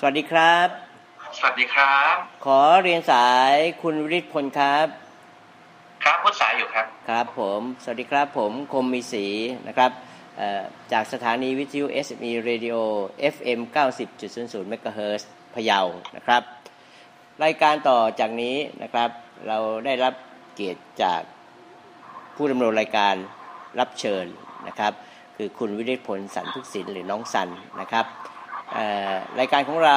สวัสดีครับ สวัสดีครับ ขอเรียนสายคุณวิริศพลครับ ครับพูดสายอยู่ครับ ครับผม สวัสดีครับผมคมมีศรีนะครับจากสถานีวิทยุ SME Radio FM 90.00 MHz พะเยานะครับ รายการต่อจากนี้นะครับ เราได้รับเกียรติจากผู้ดำเนินรายการรับเชิญนะครับ คือคุณวิริศพลสันทุกศิลหรือน้องสันนะครับ รายการของเรา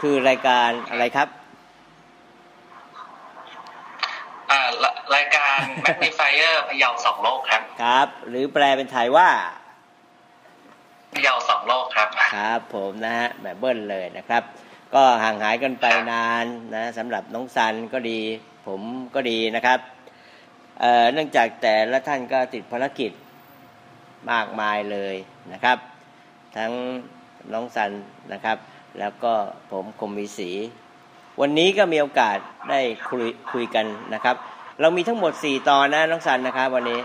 คือรายการอะไรครับรายการ Magnifier พยาวสองโลกครับ ครับ หรือแปลเป็นไทยว่าพยาวสองโลกครับ ครับ ผมนะฮะแบบเบิ้ลเลยนะครับ ก็ห่างหายกันไปนานนะสำหรับน้องซันก็ดี ผมก็ดีนะครับเเนื่องจากแต่ละท่านก็ติดภารกิจมากมายเลยนะครับ ทั้งน้องซันนะครับ แล้วก็ผมคมมีสี วันนี้ก็มีโอกาสได้คุยคุยกันนะครับ เรามีทั้งหมดสี่ตอนนะน้องซันนะครับ วันนี้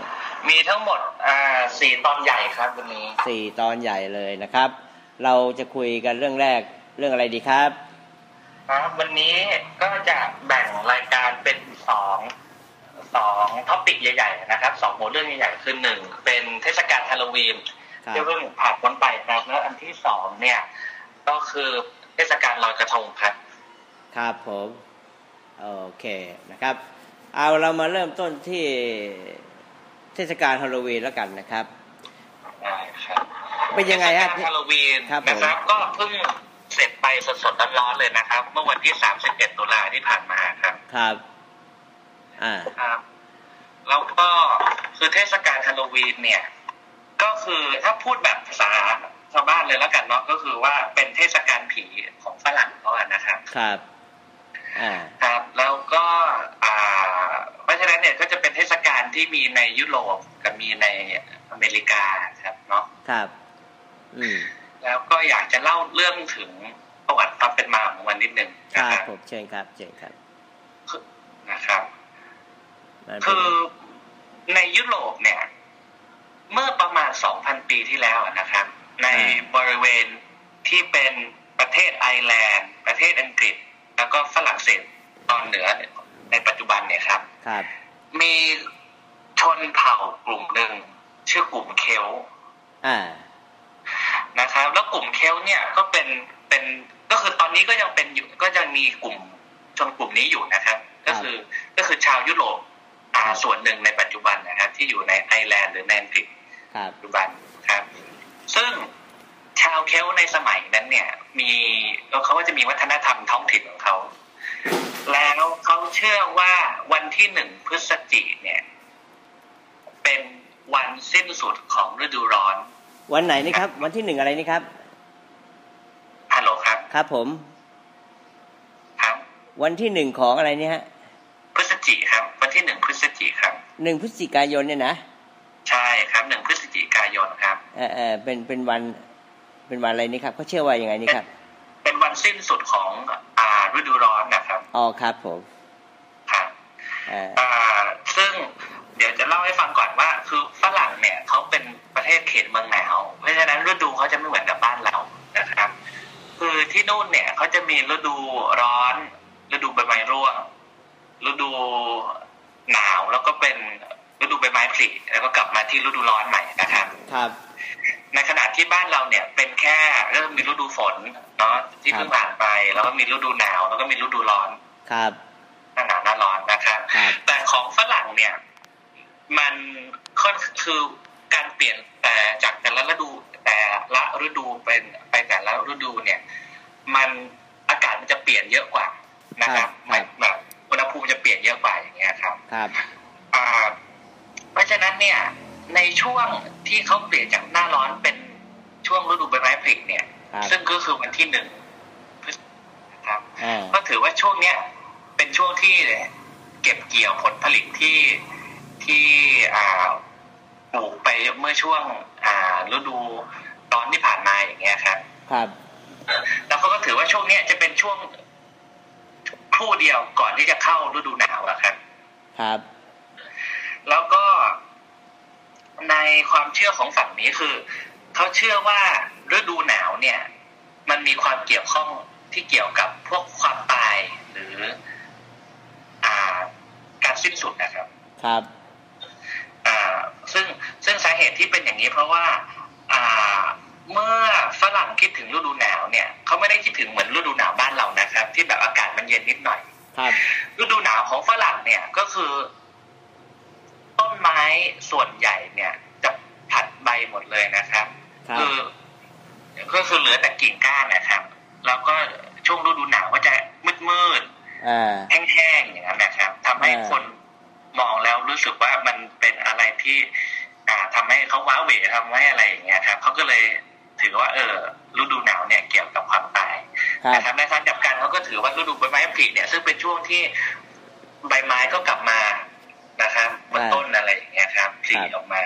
มีทั้งหมดอ่าสี่ตอนใหญ่ครับวันนี้สี่ตอนใหญ่เลยนะครับ เราจะคุยกันเรื่องแรกเรื่องอะไรดีครับครับวันนี้ก็จะแบ่งรายการเป็นสองสองท็อปิกใหญ่ ๆ นะครับสองหัวเรื่องใหญ่ๆคือหนึ่งเป็นเทศกาลฮาโลวีน ที่เพิ่งผ่านพ้นไปครับแล้วอันที่สองเนี่ย ก็คือเทศกาลลอยกระทงครับครับผมโอเคนะครับ เอาเรามาเริ่มต้นที่เทศกาลฮาโลวีนแล้วกันนะครับได้ครับเป็นยังไงฮะฮาโลวีนนะครับ ก็เพิ่งเสร็จไปสดๆร้อนๆเลยนะครับ เมื่อวันที่สามสิบเอ็ดตุลาที่ผ่านมาครับ ครับ อ่าครับแล้วก็คือเทศกาลฮาโลวีนเนี่ย ก็คือถ้าพูดแบบภาษาชาวบ้านเลยแล้วกันเนาะก็คือว่าเป็นเทศกาลผีของฝรั่งเขาอะนะครับ ครับอ่าครับ แล้วก็อ่าเพราะฉะนั้นเนี่ยก็จะเป็นเทศกาลที่มีในยุโรปกับมีในอเมริกาครับเนาะครับ อืมแล้วก็อยากจะเล่าเรื่องถึงประวัติความเป็นมาของมันนิดนึงครับผมเชิญครับเชิญครับนะครับ คือในยุโรปเนี่ย เมื่อประมาณ 2,000 ปีที่แล้วนะครับ ในบริเวณที่เป็นประเทศไอร์แลนด์ ประเทศอังกฤษ แล้วก็ฝรั่งเศสตอนเหนือในปัจจุบันเนี่ยครับครับ มีชนเผ่ากลุ่มหนึ่งชื่อกลุ่มเคลอ่านะครับ แล้วกลุ่มเคลเนี่ยก็เป็นเป็นก็คือตอนนี้ก็ยังเป็นอยู่ก็ยังมีกลุ่มชนกลุ่มนี้อยู่นะครับ ก็คือก็คือชาวยุโรปอ่าส่วนหนึ่งในปัจจุบันนะครับ ที่อยู่ในไอร์แลนด์หรือในอังกฤษ ปัจจุบันครับ ซึ่งชาวเคลในสมัยนั้นเนี่ย มีเขาก็จะมีวัฒนธรรมท้องถิ่นของเขา แล้วเขาเชื่อว่าวันที่หนึ่งพฤศจิกเนี่ย เป็นวันสิ้นสุดของฤดูร้อน วันไหนนี่ครับ วันที่หนึ่งอะไรนี่ครับฮัลโหลครับ ครับผม ครับ วันที่หนึ่งของอะไรนี่ฮะพฤศจิครับ วันที่หนึ่งพฤศจิครับหนึ่งพฤศจิกายนเนี่ยนะ ใช่ครับหนึ่งพฤศจิกายนครับเออเออเป็นเป็นวันเป็นวันอะไรนี่ครับเขาเชื่อว่ายังไงนี่ครับ เป็นวันสิ้นสุดของอ่าฤดูร้อนนะครับอ๋อครับผมครับอ่าซึ่งเดี๋ยวจะเล่าให้ฟังก่อนว่า คือฝรั่งเนี่ยเขาเป็นประเทศเขตเมืองหนาวเพราะฉะนั้นฤดูเขาจะไม่เหมือนกับบ้านเรานะครับ คือที่นู่นเนี่ยเขาจะมีฤดูร้อน ฤดูใบไม้ร่วงฤดูหนาวแล้วก็เป็น ฤดูใบไม้ผลิแล้วก็กลับมาที่ฤดูร้อนใหม่นะครับครับในขณะที่บ้านเราเนี่ยเป็นแค่เริ่มมีฤดูฝนเนาะที่เพิ่งผ่านไป แล้วก็มีฤดูหนาว แล้วก็มีฤดูร้อนครับหน้าหนาวหน้าร้อนนะครับแต่ของฝรั่งเนี่ย มันค่อนคือการเปลี่ยนแต่จากแต่ละฤดูแต่ละฤดูเป็นไปแต่ละฤดูเนี่ย มันอากาศมันจะเปลี่ยนเยอะกว่านะครับแบบอุณหภูมิจะเปลี่ยนเยอะกว่าอย่างเงี้ยครับครับอ่า ราะฉะนั้นเนี่ยในช่วงที่เขาเปลี่ยนจากหน้าร้อนเป็นช่วงฤดูใบไม้ผลิเนี่ย ซึ่งก็คือวันที่หนึ่งครับก็ถือว่าช่วงเนี้ยเป็นช่วงที่เก็บเกี่ยวผลผลิตที่ที่อ่าปลูกไปเมื่อช่วง อ่าฤดูร้อนที่ผ่านมาอย่างเงี้ยครับ ครับแล้วเขาก็ถือว่าช่วงเนี้ยจะเป็นช่วงคู่เดียวก่อนที่จะเข้าฤดูหนาวอะครับ ครับ แล้วก็ในความเชื่อของฝั่งนี้คือ เขาเชื่อว่าฤดูหนาวเนี่ย มันมีความเกี่ยวข้องที่เกี่ยวกับพวกความตายหรืออ่าการสิ้นสุดนะครับ ครับอ่าซึ่งซึ่งสาเหตุที่เป็นอย่างนี้เพราะว่าอ่าเมื่อฝรั่งคิดถึงฤดูหนาวเนี่ยเขาไม่ได้คิดถึงเหมือนฤดูหนาวบ้านเรานะครับ ที่แบบอากาศมันเย็นนิดหน่อย ครับฤดูหนาวของฝรั่งเนี่ยก็คือ ต้นไม้ส่วนใหญ่เนี่ย จะผลัดใบหมดเลยนะครับครับ คือก็คือเหลือแต่กิ่งก้านนะครับ แล้วก็ช่วงฤดูหนาวก็จะมืดมืดอ่าๆแห้งๆอย่างนั้นนะครับทำให้อ่าคนมองแล้วรู้สึกว่ามันเป็นอะไรที่ อ่าทำให้เขาว้าเหวทำให้อะไรอย่างเงี้ยครับเขาก็เลยถือว่า เออฤดูหนาวเนี่ยเกี่ยวกับความตายครับนะครับในทางกลับกันเขาก็ถือว่าฤดูใบไม้ผลิเนี่ย ซึ่งเป็นช่วงที่ใบไม้ก็กลับมา นะครับบนต้นอะไรอย่างเงี้ยครับผลิออกมา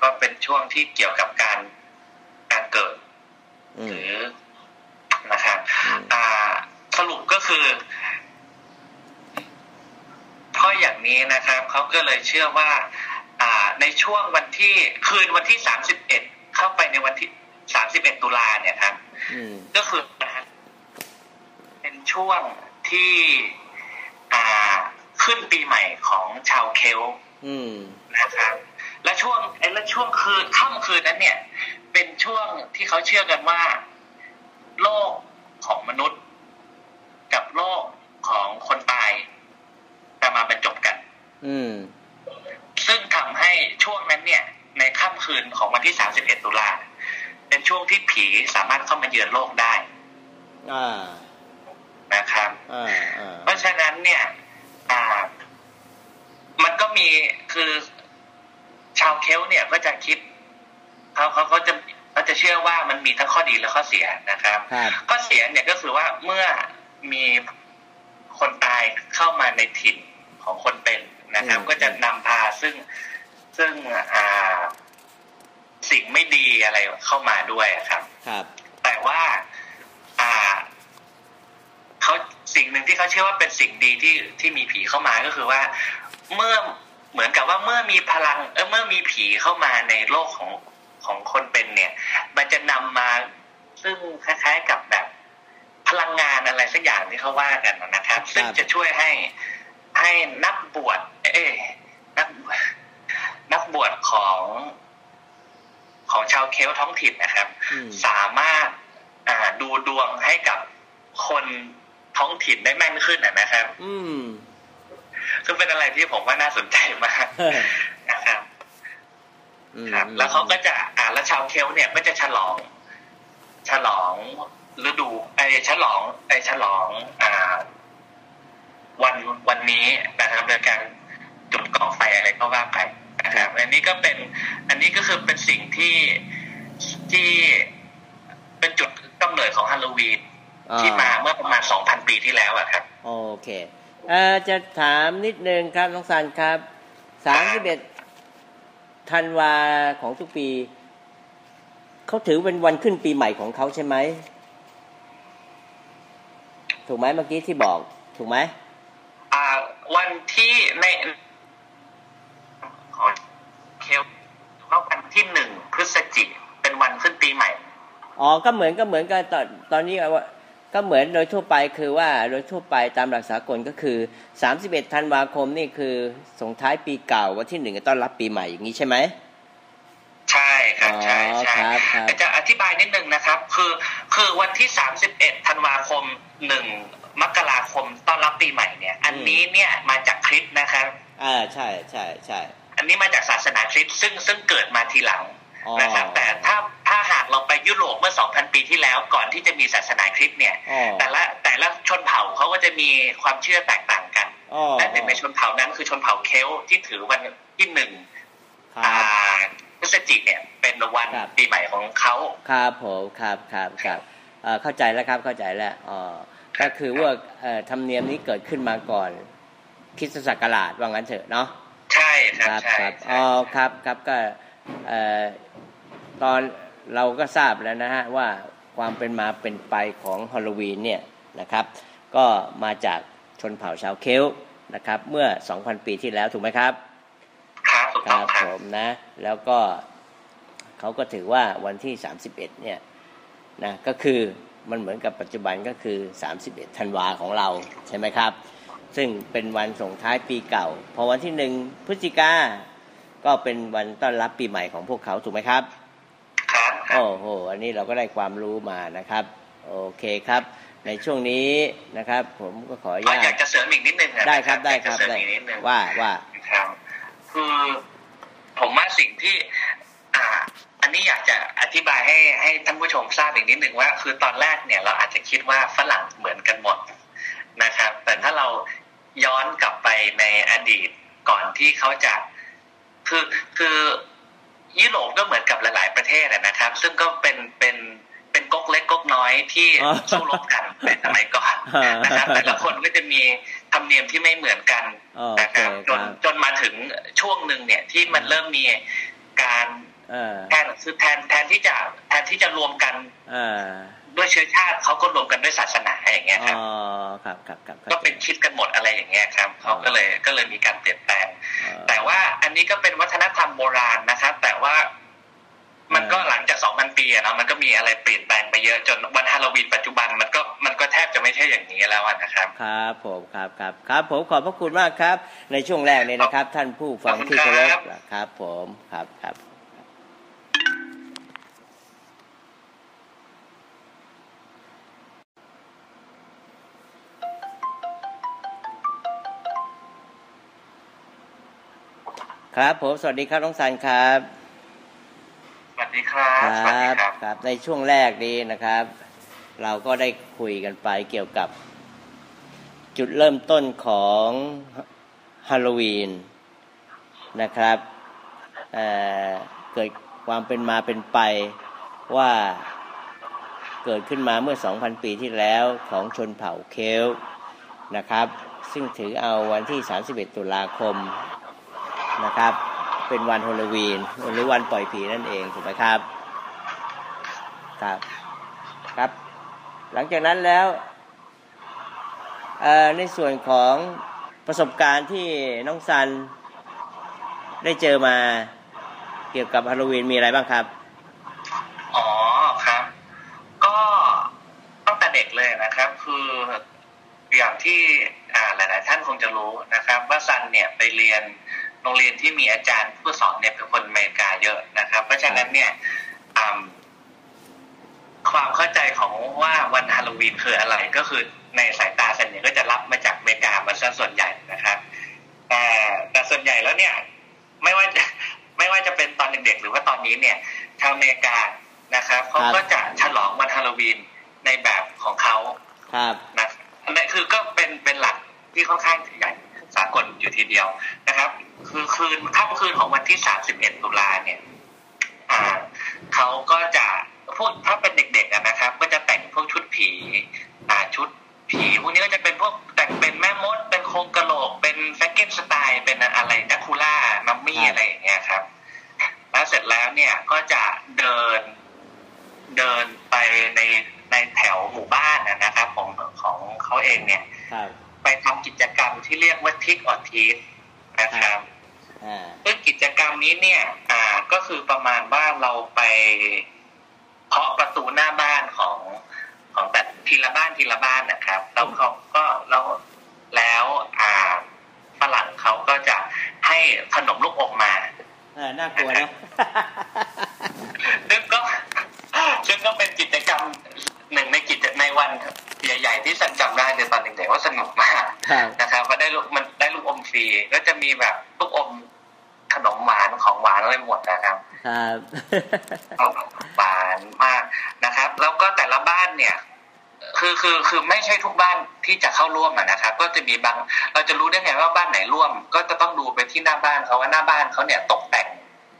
ก็เป็นช่วงที่เกี่ยวกับการการเกิดอืหมรือนะครับอืมอ่าสรุปก็คือเพราะอย่างนี้นะครับเขาก็เลยเชื่อว่าอ่าในช่วงวันที่คืนวันที่สามสิบเอ็ดเข้าไปในวันที่สามสิบเอ็ดตุลาเนี่ยครับอืมก็คือเป็นช่วงที่อ่า ขึ้นปีใหม่ของชาวเคลต์อืมนะครับและช่วงไอ้และช่วงคืนค่ำคืนนั้นเนี่ย เป็นช่วงที่เขาเชื่อกันว่า โลกของมนุษย์ กับโลกของคนตายจะมาบรรจบกัน อืมซึ่งทำให้ช่วงนั้นเนี่ย ในค่ำคืนของวันที่ 31 ตุลาเป็นช่วงที่ผีสามารถเข้ามาเยือนโลกได้อ่านะครับอ่าอ่าเพราะฉะนั้นเนี่ย อ่า มันก็มีคือชาวเคลต์เนี่ยก็จะคิดเขาเขาเขาจะเขาจะเชื่อว่ามันมีทั้งข้อดีและข้อเสียนะครับครับข้อเสียเนี่ยก็คือว่าเมื่อมีคนตายเข้ามาในถิ่นของคนเป็นนะครับอืมก็จะนำพาซึ่งซึ่งอ่าสิ่งไม่ดีอะไรเข้ามาด้วยครับ ครับ แต่ว่า อ่าเขา สิ่งหนึ่งที่เขาเชื่อว่าเป็นสิ่งดีที่ที่มีผีเข้ามาก็คือว่า เมื่อเหมือนกับว่าเมื่อมีพลังเออเมื่อมีผีเข้ามาในโลกของของคนเป็นเนี่ย มันจะนำมาซึ่งคล้ายๆกับแบบพลังงานอะไรสักอย่างที่เขาว่ากันนะครับ ซึ่งจะช่วยให้ให้นักบวช เอ้ยนักนักบวชของของชาวเคลต์ท้องถิ่นนะครับอืมสามารถอ่าดูดวงให้กับคน ท้องถิ่นได้แม่นขึ้นนะนะครับ อืมซึ่งเป็นอะไรที่ผมว่าน่าสนใจมากนะครับอืมครับ แล้วเขาก็จะอ่าแล้วชาวเคลต์เนี่ยก็จะฉลอง ฉลองฤดูไอ้ฉลองไอ้ฉลองอ่า วันวันนี้นะครับโดยการจุดกองไฟอะไรก็ว่าไปนะครับ อันนี้ก็เป็น อันนี้ก็คือเป็นสิ่งที่ที่เป็นจุดกำเนิดของฮาโลวีนอ่ ที่มาเมื่อประมาณ2,000ปีที่แล้วอะครับ โอเคเอ่อจะถามนิดนึงครับน้องสันครับสามสิบเอ็ดธันวาของทุกปีเขาถือเป็นวันขึ้นปีใหม่ของเขาใช่ไหมถูกไหมเมื่อกี้ที่บอก ถูกไหมอ่า วันที่ในของเคลว่าวันที่หนึ่งพฤศจิกเป็นวันขึ้นปีใหม่อ๋อก็เหมือนก็เหมือนกับตอนตอนนี้ว่า ก็เหมือนโดยทั่วไปคือว่าโดยทั่วไปตามหลักสากลก็คือ 31ธันวาคมนี่คือส่งท้ายปีเก่าวันที่หนึ่งก็ต้อนรับปีใหม่อย่างนี้ใช่ไหมใช่ครับใช่อ๋อใช่ครับครับแต่จะอธิบายนิดนึงนะครับ คือคือวันที่ 31ธันวาคมหนึ่งมกราคมต้อนรับปีใหม่เนี่ย อันนี้เนี่ยมาจากคริสต์นะครับอ่าใช่ใช่ใช่อันนี้มาจากศาสนาคริสต์ซึ่งซึ่งเกิดมาทีหลังอ๋อ นะครับแต่ถ้าถ้าหากเราไปยุโรปเมื่อ 2,000 ปีที่แล้วก่อนที่จะมีศาสนาคริสต์เนี่ยอ๋อแต่ละแต่ละชนเผ่าเขาก็จะมีความเชื่อแตกต่างกันอ๋อแต่หนึ่งในชนเผ่านั้นคือชนเผ่าเคลต์ที่ถือวันที่หนึ่งครัอ่บาพฤศจิกเนี่ยเป็นวันครับปีใหม่ของเขาครับผมครับครับครับเอ่อเข้าใจแล้วครับเข้าใจแล้วอ๋อก็คือว่าเอ่อธรรมเนียมนี้เกิดขึ้นมาก่อนคริสตศักราชว่างั้นเถอะเนาะใช่ครับครับใช่ครับใช่อ๋อครับครับก็เอ่อ ตอนเราก็ทราบแล้วนะฮะว่าความเป็นมาเป็นไปของฮอลโลวีนเนี่ยนะครับ ก็มาจากชนเผ่าชาวเคลต์นะครับ เมื่อ 2,000 ปีที่แล้วถูกไหมครับครับถูกคต้รัองบครับผมนะ แล้วก็เขาก็ถือว่าวันที่ 31 เนี่ยนะก็คือมันเหมือนกับปัจจุบันก็คือ 31 ธันวาของเราใช่ไหมครับ ซึ่งเป็นวันส่งท้ายปีเก่า พอวันที่หนึ่งพฤศจิกา ก็เป็นวันต้อนรับปีใหม่ของพวกเขาถูกไหมครับ ครับครัโอ้บโหอันนี้เราก็ได้ความรู้มานะครับ โอเคครับ ในช่วงนี้นะครับ ผมก็ขออนุก็ญาอยากตจะเสริมอีกนิดนึงอะได้ครับนะได้อยากคจะรับเสริมได้อีกนิดนึงว่าว่าครับคือผมว่าสิ่งที่ อ่า อันนี้อยากจะอธิบายให้ให้ท่านผู้ชมทราบอีกนิดหนึ่งว่า คือตอนแรกเนี่ยเราอาจจะคิดว่าฝรั่งเหมือนกันหมดนะครับ แต่ถ้าเราย้อนกลับไปในอดีตก่อนที่เขาจะ คือคือยุโรปก็เหมือนกับหลาย ๆประเทศอะนะครับ ซึ่งก็เป็นเป็นเป็นก๊กเล็กก๊กน้อยที่อ๋อสู้รบกันในสมัยก่อนนะครับแต่ละคนก็จะมีธรรมเนียมที่ไม่เหมือนกันโอนะเคครับคจรันบจนมาถึงช่วงหนึ่งเนี่ยที่มันเริ่มมีการเออ แทนคือแทนแทนที่จะแทนที่จะรวมกันเออด้วยเชื้อชาติเขาก็รวมกันด้วยศาสนาอย่างเงี้ยครับอ๋อครับครับครับก็เป็นคิดกันหมดอะไรอย่างเงี้ยครับเขาก็เลยก็เลยมีการเปลี่ยนแปลงเออแต่ว่าอันนี้ก็เป็นวัฒนธรรมโบราณนะครับ แต่ว่ามันก็เออหลังจาก2,000ปีอะเนาะมันก็มีอะไรเปลี่ยนแปลงไปเยอะจนวันฮาโลวีนปัจจุบันมันก็มันก็แทบจะไม่ใช่อย่างนี้แล้วอะนะครับ ครับผมครับครับครับผมขอบพระคุณมากครับ ในช่วงแรกนี้นะครับ ท่านผู้ฟังที่เคารพครับผมครับครับ ครับผมสวัสดีครับน้องสันครับสวัสดีครับคสวัสดีรับครับครับ ในช่วงแรกนี้นะครับ เราก็ได้คุยกันไปเกี่ยวกับ จุดเริ่มต้นของฮาโลวีนนะครับเอ่อเกิดความเป็นมาเป็นไปว่าเกิดขึ้นมาเมื่อ 2,000 ปีที่แล้วของชนเผ่าเคลต์นะครับ ซึ่งถือเอาวันที่ 31 ตุลาคม นะครับ เป็นวันฮาโลวีนหรือวันปล่อยผีนั่นเองถูกไหมครับครับครับ หลังจากนั้นแล้วในส่วนของประสบการณ์ที่น้องซันได้เจอมาเกี่ยวกับฮาโลวีนมีอะไรบ้างครับ อ๋อครับ ก็ตั้งแต่เด็กเลยนะครับ คืออย่างที่หลาย ๆ ท่านคงจะรู้นะครับ ว่าซันเนี่ยไปเรียน โรงเรียนที่มีอาจารย์ผู้สอนเนี่ยเป็นคนอเมริกาเยอะนะครับ เพราะฉะนั้นเนี่ยอ่าความเข้าใจของว่าวันฮาโลวีนคืออะไรก็คือในสายตาซันเนี่ยก็จะรับมาจากอเมริกามาซะส่วนใหญ่นะครับแต่แต่ส่วนใหญ่แล้วเนี่ยไม่ว่าจะไม่ว่าจะเป็นตอนเด็กๆหรือว่าตอนนี้เนี่ยชาวอเมริกานะครับเขาก็จะฉลองวันฮาโลวีนในแบบของเขาครับนะอันนี้คือก็เป็นเป็นหลักที่ค่อนข้างใหญ่สากลอยู่ทีเดียวนะครับ คือคืนค่ำคืนของวันที่ 31 ตุลาเนี่ยอ่าเขาก็จะพวกถ้าเป็นเด็กๆอะนะครับ ก็จะแต่งพวกชุดผีอ่าชุดผีพวกนี้ก็จะเป็นพวกแต่งเป็นแม่มด เป็นโครงกระโหลก เป็นแฟกเกนสไตล์ เป็นอะไรดักคูล่ามัมมี่อะไรอย่างเงี้ยครับ แล้วเสร็จแล้วเนี่ยก็จะเดินเดินไปในในแถวหมู่บ้านนะนะครับ ของของเขาเองเนี่ยครับ ไปทำกิจกรรมที่เรียกว่าทิกออทีสนะครับอ่าซึ่งกิจกรรมนี้เนี่ยอ่าก็คือประมาณว่าเราไปเคาะประตูหน้าบ้านของของแต่ทีละบ้านทีละบ้านนะครับแล้วเขาก็แล้วแล้วอ่าฝรั่งเขาก็จะให้ขนมลูกอมมาอ่าน่ากลัวนะซึ่งก็ซึ่งก็เป็นกิจกรรม มีแบบลูกอมขนมหวานของหวานอะไรหมดนะครับครับหวานมากนะครับ แล้วก็แต่ละบ้านเนี่ย คือคือคือไม่ใช่ทุกบ้านที่จะเข้าร่วมอะนะครับ ก็จะมีบาง เราจะรู้ได้ไงว่าบ้านไหนร่วม ก็จะต้องดูไปที่หน้าบ้านเขาว่าหน้าบ้านเขาเนี่ยตกแต่ง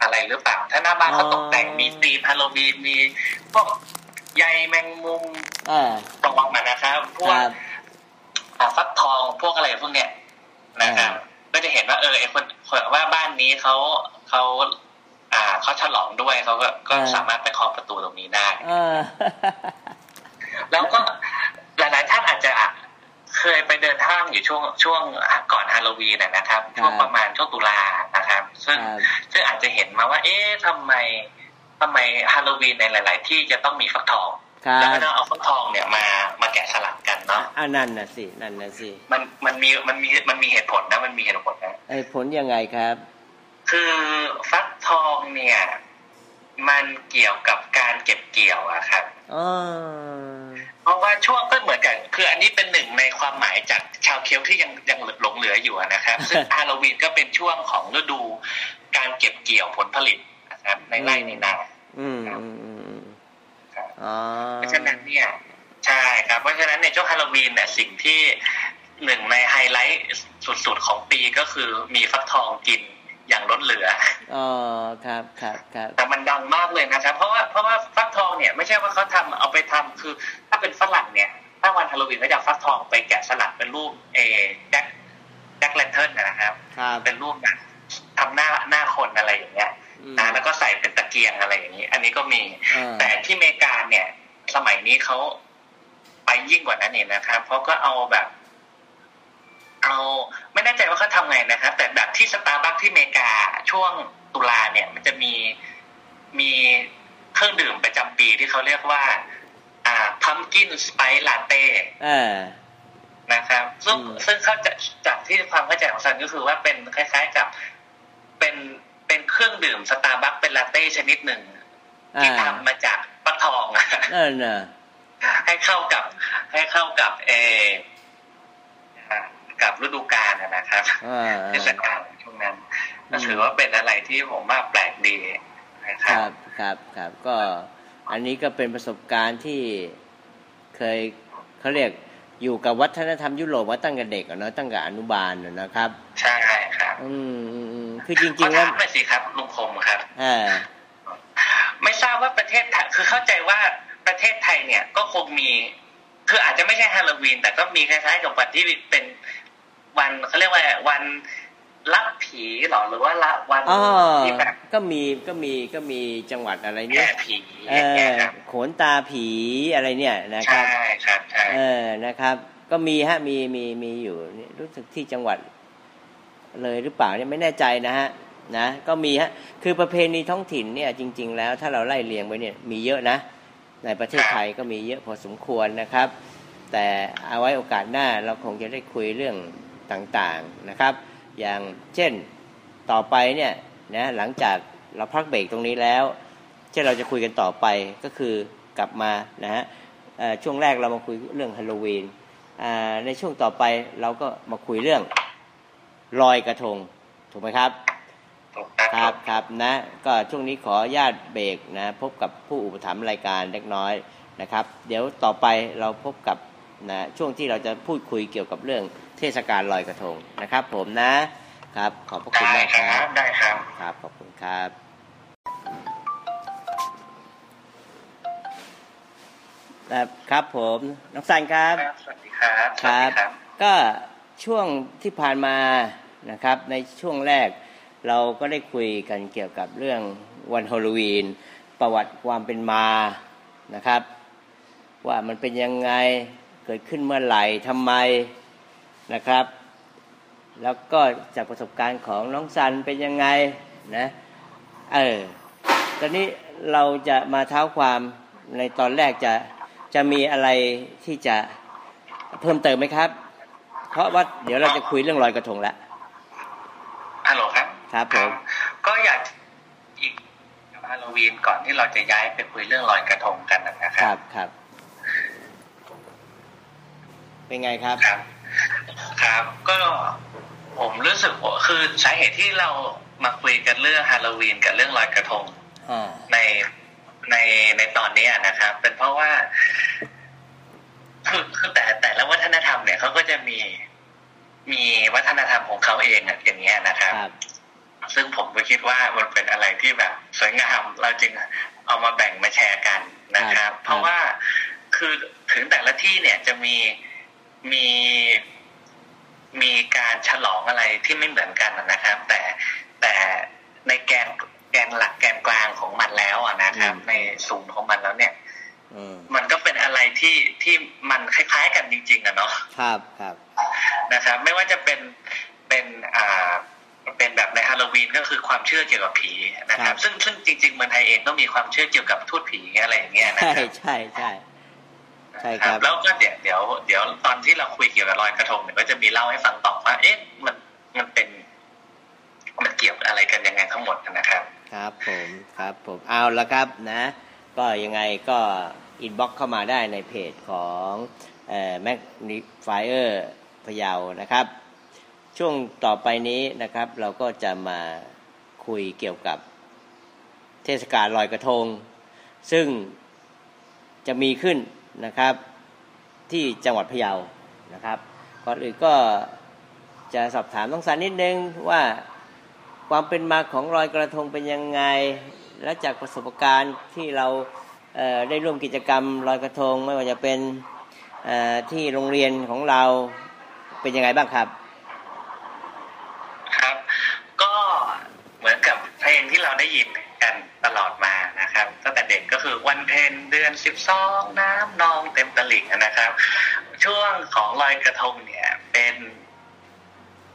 อะไรหรือเปล่า ถ้าหน้าบ้านเขาตกแต่งมีธีมฮาโลวีนมีพวกใยแมงมุมอ่าตรงมานะครับพควกรับอ่าฟักทองพวกอะไรพวกเนี้ยนะครับ ก็จะเห็นว่า เออไอคนคนว่าบ้านนี้เขาเขาอ่าเขาฉลองด้วยเขาก็ก็อ่าสามารถไปเคาะประตูตรงนี้ได้เออแล้วก็หลายๆท่านอาจจะเคยไปเดินห้างอยู่ช่วงช่วงก่อนฮาโลวีนนะนะครับ ช่วงประมาณช่วงตุลานะครับ ซึ่งครับซึ่งอาจจะเห็นมาว่า เอ๊ะทำไมทำไมฮาโลวีนในหลาย ๆ ที่จะต้องมีฟักทอง แล้วก็ต้องเอาฟักทองเนี่ยมามาแกะสลักกันเนาะอันนั่นน่ะสินั่นน่ะสิมันมันมีมันมีมันมีเหตุผลนะมันมีเหตุผลนะเหตุผลยังไงครับ คือฟักทองเนี่ย มันเกี่ยวกับการเก็บเกี่ยวอะครับเพราะว่าช่วงก็เหมือนกัน คืออันนี้เป็นหนึ่งในความหมายจากชาวเคียวที่ยังยังหลงเหลืออยู่นะครับ ซึ่งฮาโลวีนก็เป็นช่วงของฤดูการเก็บเกี่ยวผลผลิตนะครับในไร่ในนา เพราะฉะนั้นเนี่ยใช่ครับเพราะฉะนั้นในช่วงฮาโลวีนเนี่ยสิ่งที่หนึ่งในไฮไลท์สุดๆของปีก็คือมีฟักทองกินอย่างล้นเหลืออ๋อครับครับครับแต่มันดังมากเลยนะครับ เพราะว่าเพราะว่าฟักทองเนี่ยไม่ใช่ว่าเขาทำเอาไปทำคือ ถ้าเป็นฝรั่งเนี่ยถ้าวันฮาโลวีนก็จะฟักทองไปแกะสลักเป็นรูปเอแจ็คJack lantern นะครับ เป็นรูปแบบทำหน้าหน้าคนอะไรอย่างเงี้ย นะแล้วก็ใส่เป็นตะเกียงอะไรอย่างนี้ อันนี้ก็มี แต่ที่อเมริกาเนี่ย สมัยนี้เขาไปยิ่งกว่านั้นเองนะครับเพราะก็เอาแบบ เอาไม่แน่ใจว่าเขาทำไงนะครับ แต่แบบที่สตาร์บัคที่อเมริกาช่วงตุลาเนี่ย มันจะมีมีเครื่องดื่มประจำปีที่เขาเรียกว่า อ่า Pumpkin Spice Latteนะครับ ซึ่งซึ่งเขาจะจากที่ความเข้าใจของซันก็คือว่าเป็นคล้าย ๆกับเป็น เป็นเครื่องดื่มสตาร์บัคเป็นลาเต้ชนิดหนึ่งที่ทำมาจากฟักทองนั่นนะให้เข้ากับ ให้เข้ากับเอกับฤดูกาลนะครับเทศกาลช่วงนั้นก็ถือว่าเป็นอะไรที่ผมว่าแปลกดีนะครับครับครับก็อันนี้ก็เป็นประสบการณ์ที่เคยเขาเรียกอยู่กับวัฒนธรรมยุโรปมาตั้งแต่เด็กเนาะตั้งแต่อนุบาลนะครับ ใช่ครับ อืม คือจริงๆแล้วไม่สิครับลุงคมครับอ่าไม่ทราบว่าประเทศไทยคือเข้าใจว่าประเทศไทยเนี่ยก็คงมีคืออาจจะไม่ใช่ฮาโลวีน แต่ก็มีคล้ายๆกับวันที่เป็นวันเขาเรียกว่าวันรับผีหรอหรือว่าละวันที่แบบก็มีก็มีก็มีจังหวัดอะไรเนี่ยผีเออโขนตาผีอะไรเนี่ยนะครับใช่ครับเออนะครับ ก็มีฮะมีมีมีอยู่รู้สึกที่จังหวัด เลยหรือเปล่าเนี่ยไม่แน่ใจนะฮะนะก็มีฮะคือประเพณีท้องถิ่นเนี่ยจริง ๆ แล้วถ้าเราไล่เรียงไว้เนี่ยมีเยอะนะ ในประเทศไทยก็มีเยอะพอสมควรนะครับ แต่เอาไว้โอกาสหน้าเราคงจะได้คุยเรื่องต่างๆนะครับ อย่างเช่นต่อไปเนี่ยนะหลังจากเราพักเบรกตรงนี้แล้วที่เราจะคุยกันต่อไปก็คือกลับมานะฮะช่วงแรกเรามาคุยเรื่องฮาโลวีนในช่วงต่อไปเราก็มาคุยเรื่อง ลอยกระทง ถูกไหมครับ ครับครับนะ ก็ช่วงนี้ขอญาตเบรกนะ พบกับผู้อุปถัมภ์รายการเล็กน้อยนะครับ เดี๋ยวต่อไปเราพบกับนะช่วงที่เราจะพูดคุยเกี่ยวกับเรื่องเทศกาลลอยกระทงนะครับ ผมนะครับ ขอบพระคุณมากครับได้ครับครับขอบคุณครับครับผมน้องสันครับ สวัสดีครับ ครับ ก็ ช่วงที่ผ่านมานะครับ ในช่วงแรกเราก็ได้คุยกันเกี่ยวกับเรื่องวันฮอลลีวีน ประวัติความเป็นมานะครับ ว่ามันเป็นยังไงเกิดขึ้นเมื่อไหร่ทำไมนะครับ แล้วก็จากประสบการณ์ของน้องซันเป็นยังไงนะเออตอนนี้เราจะมาเท้าความในตอนแรกจะจะมีอะไรที่จะเพิ่มเติมไหมครับ เพราะว่าเดี๋ยวเราจะคุยเรื่องลอยกระทงแล้วฮัลโหลครับ ครับผม ก็อยากอีกฮาโลวีนก่อนที่เราจะย้ายไปคุยเรื่องลอยกระทงกันนะครับ ครับครับ เป็นไงครับ ครับ ครับ ก็ผมรู้สึกคือสาเหตุที่เรามาคุยกันเรื่องฮาโลวีนกับเรื่องลอยกระทงในในในตอนนี้นะครับ เป็นเพราะว่า คือคือแต่แต่ละวัฒนธรรมเนี่ยเขาก็จะมีมีวัฒนธรรมของเขาเองอย่างเงี้ยนะครับ ซึ่งผมก็คิดว่ามันเป็นอะไรที่แบบ สวยงามเราจึงเอามาแบ่งมาแชร์กันนะครับ เพราะว่าคือถึงแต่ละที่เนี่ยจะมีมีมีการฉลองอะไรที่ไม่เหมือนกันนะครับ แต่แต่ในแกนแกนหลักแกนกลางของมันแล้วนะครับ ในศูนย์ของมันแล้วเนี่ย มันก็เป็นอะไรที่ที่มันคล้ายๆ กันจริง ๆอะเนาะครับครับนะครับ ไม่ว่าจะเป็นเป็นอ่าเป็นแบบในฮาโลวีนก็คือความเชื่อเกี่ยวกับผีนะครับ ซึ่งซึ่งจริงๆเมืองไทยเองก็มีความเชื่อเกี่ยวกับทูตผีอะไรอย่างเงี้ยนะใช่ใช่ใช่ใช่ครับแล้วก็เดี๋ยวเดี๋ยวเดี๋ยวตอนที่เราคุยเกี่ยวกับลอยกระทงเนี่ยก็จะมีเล่าให้ฟังต่อว่า เอ๊ะมันมันเป็น มันเกี่ยวอะไรกันยังไงทั้งหมดนะครับ ครับผมครับผมเอาละครับนะ ก็ยังไงก็ inbox เข้ามาได้ในเพจของ Magnifier พะเยานะครับ ช่วงต่อไปนี้นะครับ เราก็จะมาคุยเกี่ยวกับเทศกาลลอยกระทง ซึ่งจะมีขึ้นนะครับที่จังหวัดพะเยานะครับก่อนอื่นก็จะสอบถามน้องซันนิดนึงว่าความเป็นมาของลอยกระทงเป็นยังไง และจากประสบการณ์ที่เราเได้ร่วมกิจกรรมลอยกระทงไม่ว่าจะเป็นที่โรงเรียนของเราเป็นยังไงบ้างครับ ครับ ก็เหมือนกับเพลงที่เราได้ยินกันตลอดมานะครับตั้งแต่เด็กก็คือวันเพ็ญเดือนสิบสองน้ำนองเต็มตลิ่งนะครับ ช่วงของลอยกระทงเนี่ยเป็น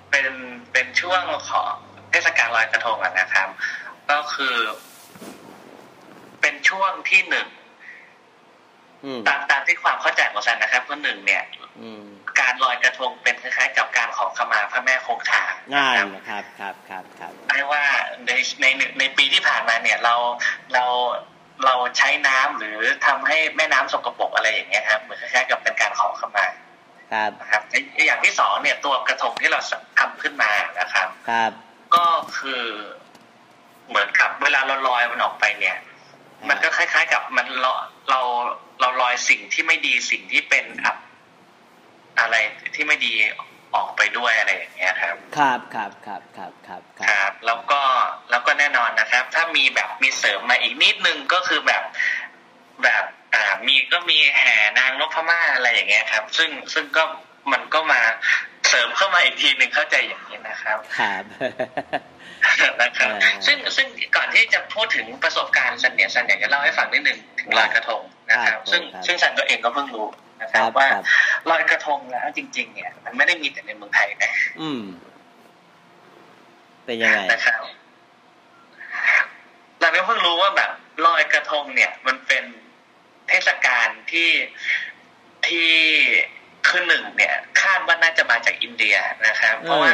เป็นเป็นช่วงของเทศกาลลอยกระทงนะครับ ก็คือ เป็นช่วงที่หนึ่งตามตามที่ความเข้าใจของฉันนะครับก็หนึ่งเนี่ยการลอยกระทงเป็นคล้ายๆ กับการขอขมาพระแม่คงคาง่ายนะครับครับครับครับไม่ว่าในในในปีที่ผ่านมาเนี่ยเราเราเราใช้น้ำหรือทำให้แม่น้ำสกปรกอะไรอย่างเงี้ยครับเหมือนคล้ายๆกับเป็นการขอขมาครับครับอย่างที่สองเนี่ยตัวกระทงที่เราทำขึ้นมานะครับ ครับ ก็คือเหมือนกับเวลาเราลอยมันออกไปเนี่ย มันก็คล้าย ๆ กับมันเราเราเราลอยสิ่งที่ไม่ดีสิ่งที่เป็นอับอะไรที่ไม่ดีออกไปด้วยอะไรอย่างเงี้ยครับ ครับครับครับครับครับครับ แล้วก็แล้วก็แน่นอนนะครับ ถ้ามีแบบมีเสริมมาอีกนิดนึงก็คือแบบแบบอ่ามีก็มีแห่นางนพม่าอะไรอย่างเงี้ยครับ ซึ่งซึ่งก็มันก็มา เสริมเข้ามาอีกทีหนึ่งเข้าใจอย่างนี้นะครับครับนะครับซึ่งซึ่งก่อนที่จะพูดถึงประสบการณ์สันเนี่ยสันอยากจะเล่าให้ฟังนิดนึงถึงลอยกระทงนะครับ ซึ่งซึ่งสันตัวเองก็เพิ่งรู้นะครับว่าลอยกระทงแล้วจริง ๆ เนี่ย มันไม่ได้มีแต่ในเมืองไทยนะอืมเป็นยังไงนะครับเราเพิ่งรู้ว่าแบบลอยกระทงเนี่ย มันเป็นเทศกาลที่ที่ คือหนึ่งเนี่ย คาดว่าน่าจะมาจากอินเดียนะครับ เพราะว่า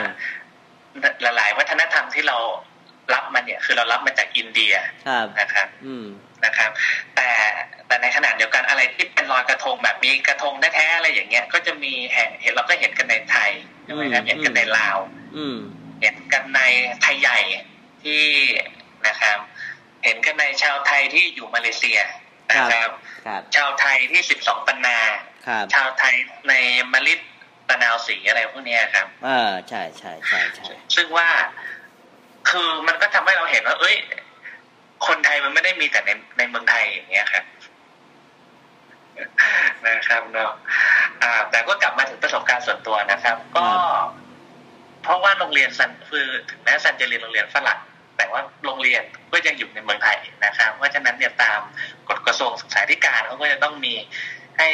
หลาย ๆ วัฒนธรรมที่เรารับมาเนี่ย คือเรารับมาจากอินเดียนะครับ อืมนะครับ แต่แต่ในขณะเดียวกันอะไรที่เป็นรอยกระทงแบบมีกระทงแท้ๆอะไรอย่างเงี้ย ก็จะมีเห็นเราก็เห็นกันในไทยใช่ไหมครับเห็นกันในลาวเห็นกันในไทยใหญ่ที่นะครับ เห็นกันในชาวไทยที่อยู่มาเลเซียนะครับ ชาวไทยที่สิบสองปันนา ชาวไทยในมลิตตะนาวสีอะไรพวกนี้ครับอ่าใช่ใช่ใช่ใช่ซึ่งว่าคือมันก็ทำให้เราเห็นว่า เอ้ย คนไทยมันไม่ได้มีแต่ในในเมืองไทยอย่างเงี้ยครับนะครับเนาะอ่า แต่ก็กลับมาถึงประสบการณ์ส่วนตัวนะครับ ก็ เพราะว่าโรงเรียนซันคือถึงแม้ซันจะเรียนโรงเรียนฝรั่งแต่ว่าโรงเรียนก็ยังอยู่ในเมืองไทยนะครับ เพราะฉะนั้นเนี่ยตามกฎกระทรวงศึกษาธิการเขาก็จะต้องมีให้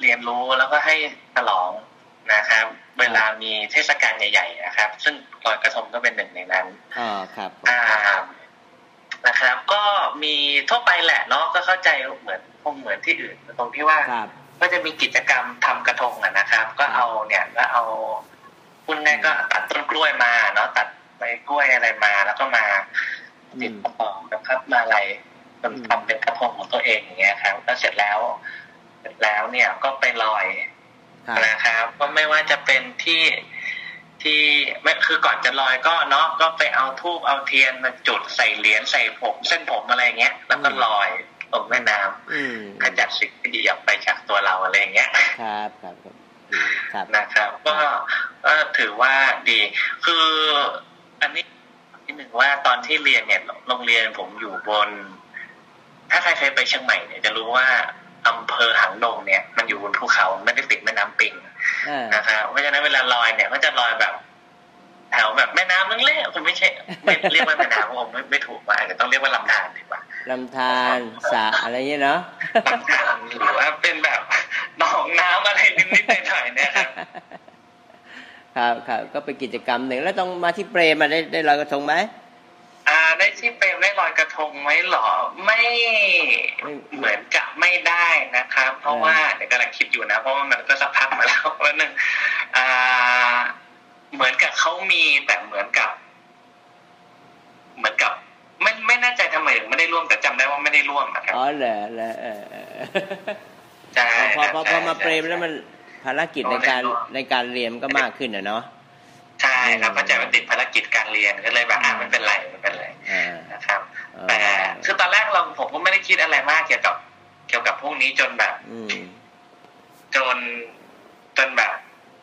เรียนรู้แล้วก็ให้ฉลองนะครับ เวลามีเทศกาลใหญ่ๆนะครับ ซึ่งลอยกระทงก็เป็นหนึ่งในนั้นอ่าครับอ่านะครับ ก็มีทั่วไปแหละเนาะก็เข้าใจเหมือนคงเหมือนที่อื่นตรงที่ว่าก็จะมีกิจกรรมทำกระทงอะนะครับ ก็เอาเนี่ยก็เอาคุณแม่ก็ตัดต้นกล้วยมาเนาะตัดใบกล้วยอะไรมาแล้วก็มาติดต่อนะครับมาอะไรทำเป็นกระทงของตัวเองอย่างเงี้ยครับแล้วเสร็จแล้วเสร็จ แล้วเนี่ยก็ไปลอยนะครับ ก็ไม่ว่าจะเป็นที่ที่ไม่คือก่อนจะลอยก็เนาะก็ไปเอาทูบเอาเทียนมาจุดใส่เหรียญใส่ผมเส้นผมอะไรเงี้ย แล้วก็ลอยลงแม่น้ำขจัดสิ่งที่ดีออกไปจากตัวเราอะไรเงี้ยครับครับครับนะครับ ก็ก็ถือว่าดี คืออันนี้นิดหนึ่งว่าตอนที่เรียนเนี่ยโรงเรียนผมอยู่บน ถ้าใครเคยไปเชียงใหม่เนี่ยจะรู้ว่า อำเภอหางดงเนี่ย มันอยู่บนภูเขาไม่ได้ติดแม่น้ำปิงนะครับเพราะฉะนั้นเวลาลอยเนี่ยก็จะลอยแบบแถวแบบแม่น้ำนึงเล่ผมไม่ใช่ไม่เรียกว่าแม่น้ำผมไม่ไม่ถูกมาแต่ต้องเรียกว่าลำธารดีกว่าลำธารสระอะไรเงี้ยเนาะลำธารหรือว่าเป็นแบบหนองน้ำอะไรนิดๆหน่อยๆเนี่ยครับครับครับก็เป็นกิจกรรมหนึ่งแล้วต้องมาที่เปรมมาได้ได้ลอยกระทงไหมอ่าได้ที่เปรมได้ลอยก ระทงไหมหรอไม่เหมือนกับไม่ได้นะครับ เพราะว่าเดี๋ยวกำลังคิดอยู่นะ เพราะว่ามันก็สักพักมาแล้ววันหนึ่งอ่าเหมือนกับเขามีแต่เหมือนกับ เหมือนกับไม่ไม่แน่ใจทำไมไม่ได้ร่วมแต่จำได้ว่าไม่ได้ร่วมนะครับอ๋อเหรอเหรอเออเออใช่พอพอพอมาใช่เปรมแล้วมันภารกิจในการในการเรียนก็มากขึ้นอะเนาะ ใช่ครับเข้าใจว่าติดภารกิจการเรียนก็เลยแบบอ่าไม่เป็นไรไม่เป็นไรอ่านะครับเออแต่คือตอนแรกเราผมก็ไม่ได้คิดอะไรมากเกี่ยวกับเกี่ยวกับพวกนี้จนแบบอืมจนจนแบบ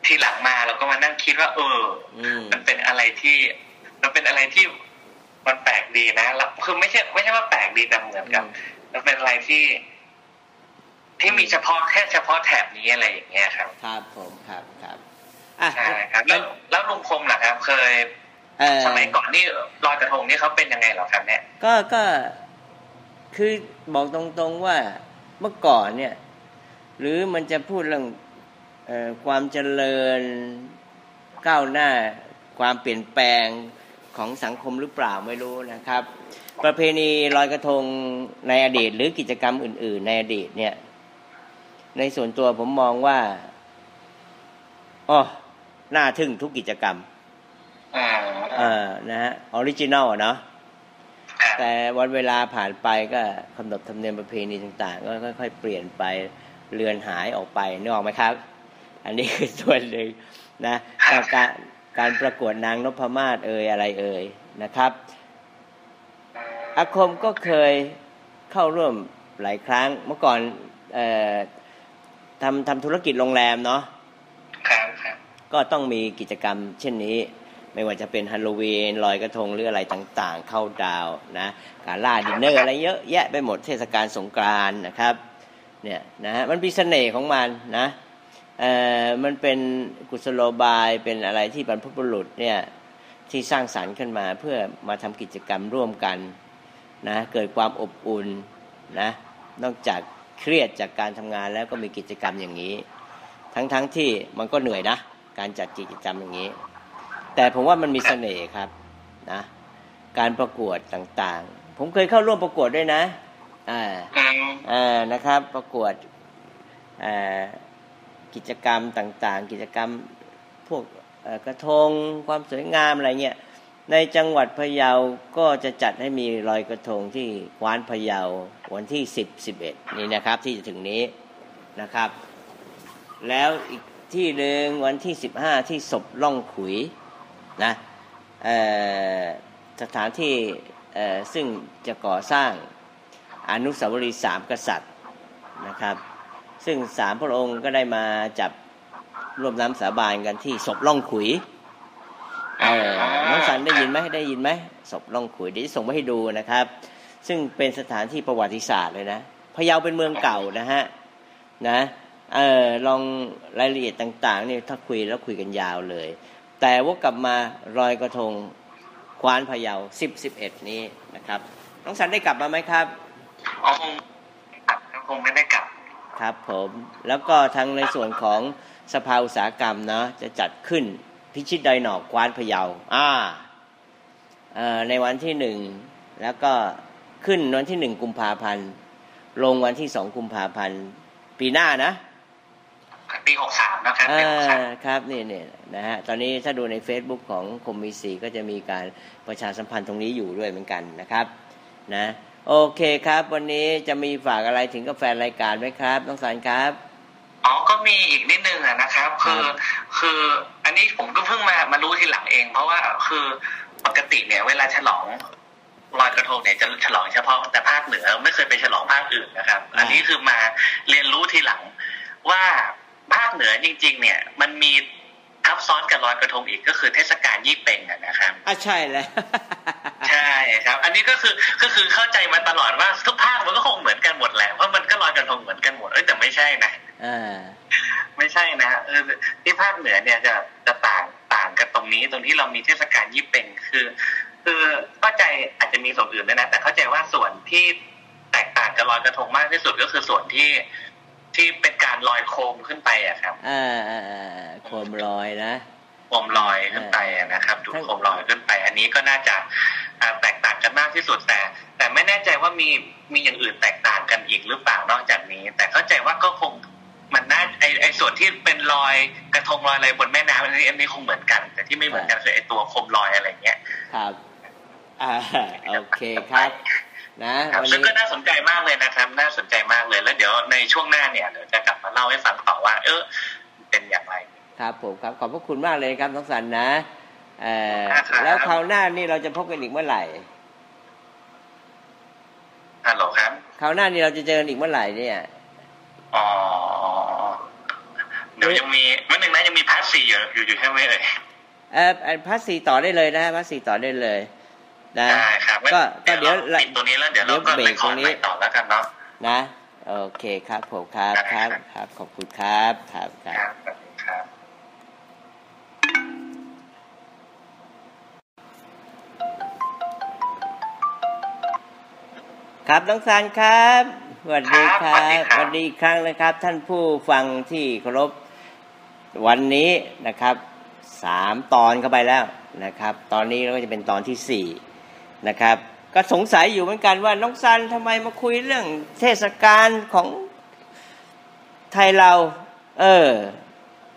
ทีหลังมาเราก็มานั่งคิดว่า เอออืมมันเป็นอะไรที่ มันเป็นอะไรที่มันแปลกดีนะแล้วคือไม่ใช่ไม่ใช่ว่าแปลกดีแต่เหมือนกับมันเป็นอะไรที่ ที่มีเฉพาะแค่เฉพาะแถบนี้อะไรอย่างเงี้ยครับ ครับผมครับครับ อะใช่ครับแล้วแล้วลุงคมล่ะครับ เคยเอ่อสมัยก่อนนี่ลอยกระทงนี่เขาเป็นยังไงเหรอครับ เนี่ย ก็ก็คือบอกตรงๆว่าเมื่อก่อนเนี่ย หรือมันจะพูดเรื่องเออความเจริญก้าวหน้า ความเปลี่ยนแปลงของสังคมหรือเปล่าไม่รู้นะครับ ประเพณีลอยกระทงในอดีต หรือกิจกรรมอื่น ๆ ในอดีตเนี่ย ในส่วนตัวผมมองว่าอ๋อ น่าทึ่งทุกกิจกรรมอืมเออนะฮะ original เนาะครับแต่วันเวลาผ่านไปก็ขนบธรรมเนียมประเพณีต่าง ๆ ก็ค่อย ๆ เปลี่ยนไปเลือนหายออกไปนึกออกไหมครับ อันนี้คือส่วนหนึ่งนะการการการประกวดนางนพมาศเอ่ยอะไรเอ่ยนะครับ อาคมก็เคยเข้าร่วมหลายครั้งเมื่อก่อนเอ่อทำทำธุรกิจโรงแรมเนาะครับครับ ก็ต้องมีกิจกรรมเช่นนี้ ไม่ว่าจะเป็นฮัลโลวีนลอยกระทงหรืออะไรต่างๆ เข้าดาวนะการล่าดินเนอร์อะไรเยอะแยะไปหมดเทศกาลสงกรานนะครับเนี่ยนะฮะมันมีเสน่ห์ของมันนะเอ่อมันเป็นกุศโลบายเป็นอะไรที่บรรพบุรุษเนี่ยที่สร้างสรรค์ขึ้นมาเพื่อมาทำกิจกรรมร่วมกันนะเกิดความอบอุ่นนะนอกจากเครียดจากการทำงานแล้วก็มีกิจกรรมอย่างนี้ ทั้งๆทที่มันก็เหนื่อยนะ การจัดกิจกรรมอย่างนี้ แต่ผมว่ามันมีเสน่ห์ครับนะการประกวดต่างๆ ผมเคยเข้าร่วมประกวดด้วยนะอ่าอ่านะครับ ประกวดอ่ากิจกรรมต่างๆ กิจกรรมพวกกระทงความสวยงามอะไรเงี้ยในจังหวัดพะเยาก็จะจัดให้มีลอยกระทงที่กวานพะเยาวันที่สิบสิบเอ็ดนี่นะครับที่จะถึงนี้นะครับ แล้วอีก ที่หนึ่งวันที่สิบห้าที่ศพล่องขุยนะสถานที่ซึ่งจะก่อสร้างอนุสาวรีย์สามกษัตริย์นะครับ ซึ่งสามพระองค์ก็ได้มาจับร่วมน้ำสาบานกันที่ศพล่องขุยเออน้องสันได้ยินไหมได้ยินไหมศพล่องขุยเดี๋ยวจะส่งมาให้ดูนะครับ ซึ่งเป็นสถานที่ประวัติศาสตร์เลยนะพะเยาเป็นเมืองเก่านะฮะนะ เออลองรายละเอียดต่างๆนี่ถ้าคุยแล้วคุยกันยาวเลย แต่ว่ากลับมารอยกระทงควานพะเยาสิบสิบเอ็ดนี้นะครับน้องสันได้กลับมาไหมครับอ๋อคงครับคงไม่ได้กลับครับผมแล้วก็ทางในส่วนของสภาอุตสาหกรรมเนาะจะจัดขึ้นพิชิตดอยหนอกกวานพะเยาอ่าเอ่อในวันที่หนึ่งแล้วก็ขึ้นวันที่หนึ่งกุมภาพันธ์ลงวันที่สองกุมภาพันธ์ปีหน้านะ ปีหกสามนะครับอ่ปีหกสาามครับนี่เนี่ยนะฮะตอนนี้ถ้าดูใน Facebook ของคมมีสีก็จะมีการประชาสัมพันธ์ตรงนี้อยู่ด้วยเหมือนกันนะครับนะโอเคครับ วันนี้จะมีฝากอะไรถึงกับแฟนรายการไหมครับน้องสารครับอ๋อก็มีอีกนิดนึงอะนะครับ คือคืออันนี้ผมก็เพิ่งมามารู้ทีหลังเอง เพราะว่าคือปกติเนี่ย เวลาฉลองลอยกระทงเนี่ยจะฉลองเฉพาะแต่ภาคเหนือไม่เคยไปฉลองภาคอื่นนะครับ อันนี้คือมาเรียนรู้ทีหลังว่า ภาคเหนือจริง ๆ เนี่ย มันมีทับซ้อนกับลอยกระทงอีกก็คือเทศกาลยี่เป่งอะนะครับอะใช่แล้วใช่ครับ อันนี้ก็คือก็คือเข้าใจมาตลอดว่าทุกภาคมันก็คงเหมือนกันหมดแหละเพราะมันก็ลอยกระทงเหมือนกันหมดเอ้ยแต่ไม่ใช่นะอ่าไม่ใช่นะเออที่ภาคเหนือเนี่ยจะจะต่างต่างกันตรงนี้ตรงที่เรามีเทศกาลยี่เป่งคือ คือเข้าใจอาจจะมีส่วนอื่นด้วยนะแต่เข้าใจว่าส่วนที่แตกต่างกับลอยกระทงมากที่สุดก็คือส่วนที่ ที่เป็นการลอยโคมขึ้นไปอะครับอ่าอ่าอ่าโคมลอยนะโคมลอยขึ้นไปอะนะครับดูดโคมลอยขึ้นไป อันนี้ก็น่าจะอ่าแตกต่างกันมากที่สุดแต่ แต่ไม่แน่ใจว่ามีมีอย่างอื่นแตกต่างกันอีกหรือเปล่านอกจากนี้ แต่เข้าใจว่าก็คงมันน่าส่วนที่เป็นรอยกระทงรอยอะไรบนแม่น้ำอันนี้อันนี้คงเหมือนกัน แต่ที่ไม่เหมือนกันคือไอตัวโคมลอยอะไรเงี้ยครับอ่าโอเคครับ นะวันซึ่งนี้ก็น่าสนใจมากเลยนะครับ น่าสนใจมากเลยแล้วเดี๋ยวในช่วงหน้าเนี่ยเดี๋ยวจะกลับมาเล่าให้ฟังต่อว่า เออเป็นอย่างไร ครับผมครับขอบพระคุณมากเลยครับน้องสันนะเอ่อครับแล้วคราวหน้านี่เราจะพบกันอีกเมื่อไหร่ฮัลโหลครับคราวหน้านี่เราจะเจอกันอีกเมื่อไหร่เนี่ยอ๋อเดี๋ยวยังมีวันหนึ่งนะยังมี part สี่อยู่อยู่อยู่ใช่ไหมเอ่ยเออเอ่อ part สี่ต่อได้เลยนะ part สี่ต่อได้เลย นะได้ครับก็ก็เดี๋เดี๋ยยวเราปิดตัวนี้แล้วเดี๋ยวเราก็เดี๋ยวเบรไปกขอตรงนี้ไปต่อแล้วกันเนาะนะโอเคครับผมครับครับครับขอบคุณครับครับครับครับสวัสดีครับครับน้องสันครับสวัสดีคครัรับบสวัสดีครับสวัสดีอีกครั้งนะครับ ท่านผู้ฟังที่เคารพวันนี้นะครับสามตอนเข้าไปแล้วนะครับ ตอนนี้เราก็จะเป็นตอนที่สี่ นะครับ ก็สงสัยอยู่เหมือนกันว่าน้องซันทำไมมาคุยเรื่องเทศกาลของไทยเรา เออ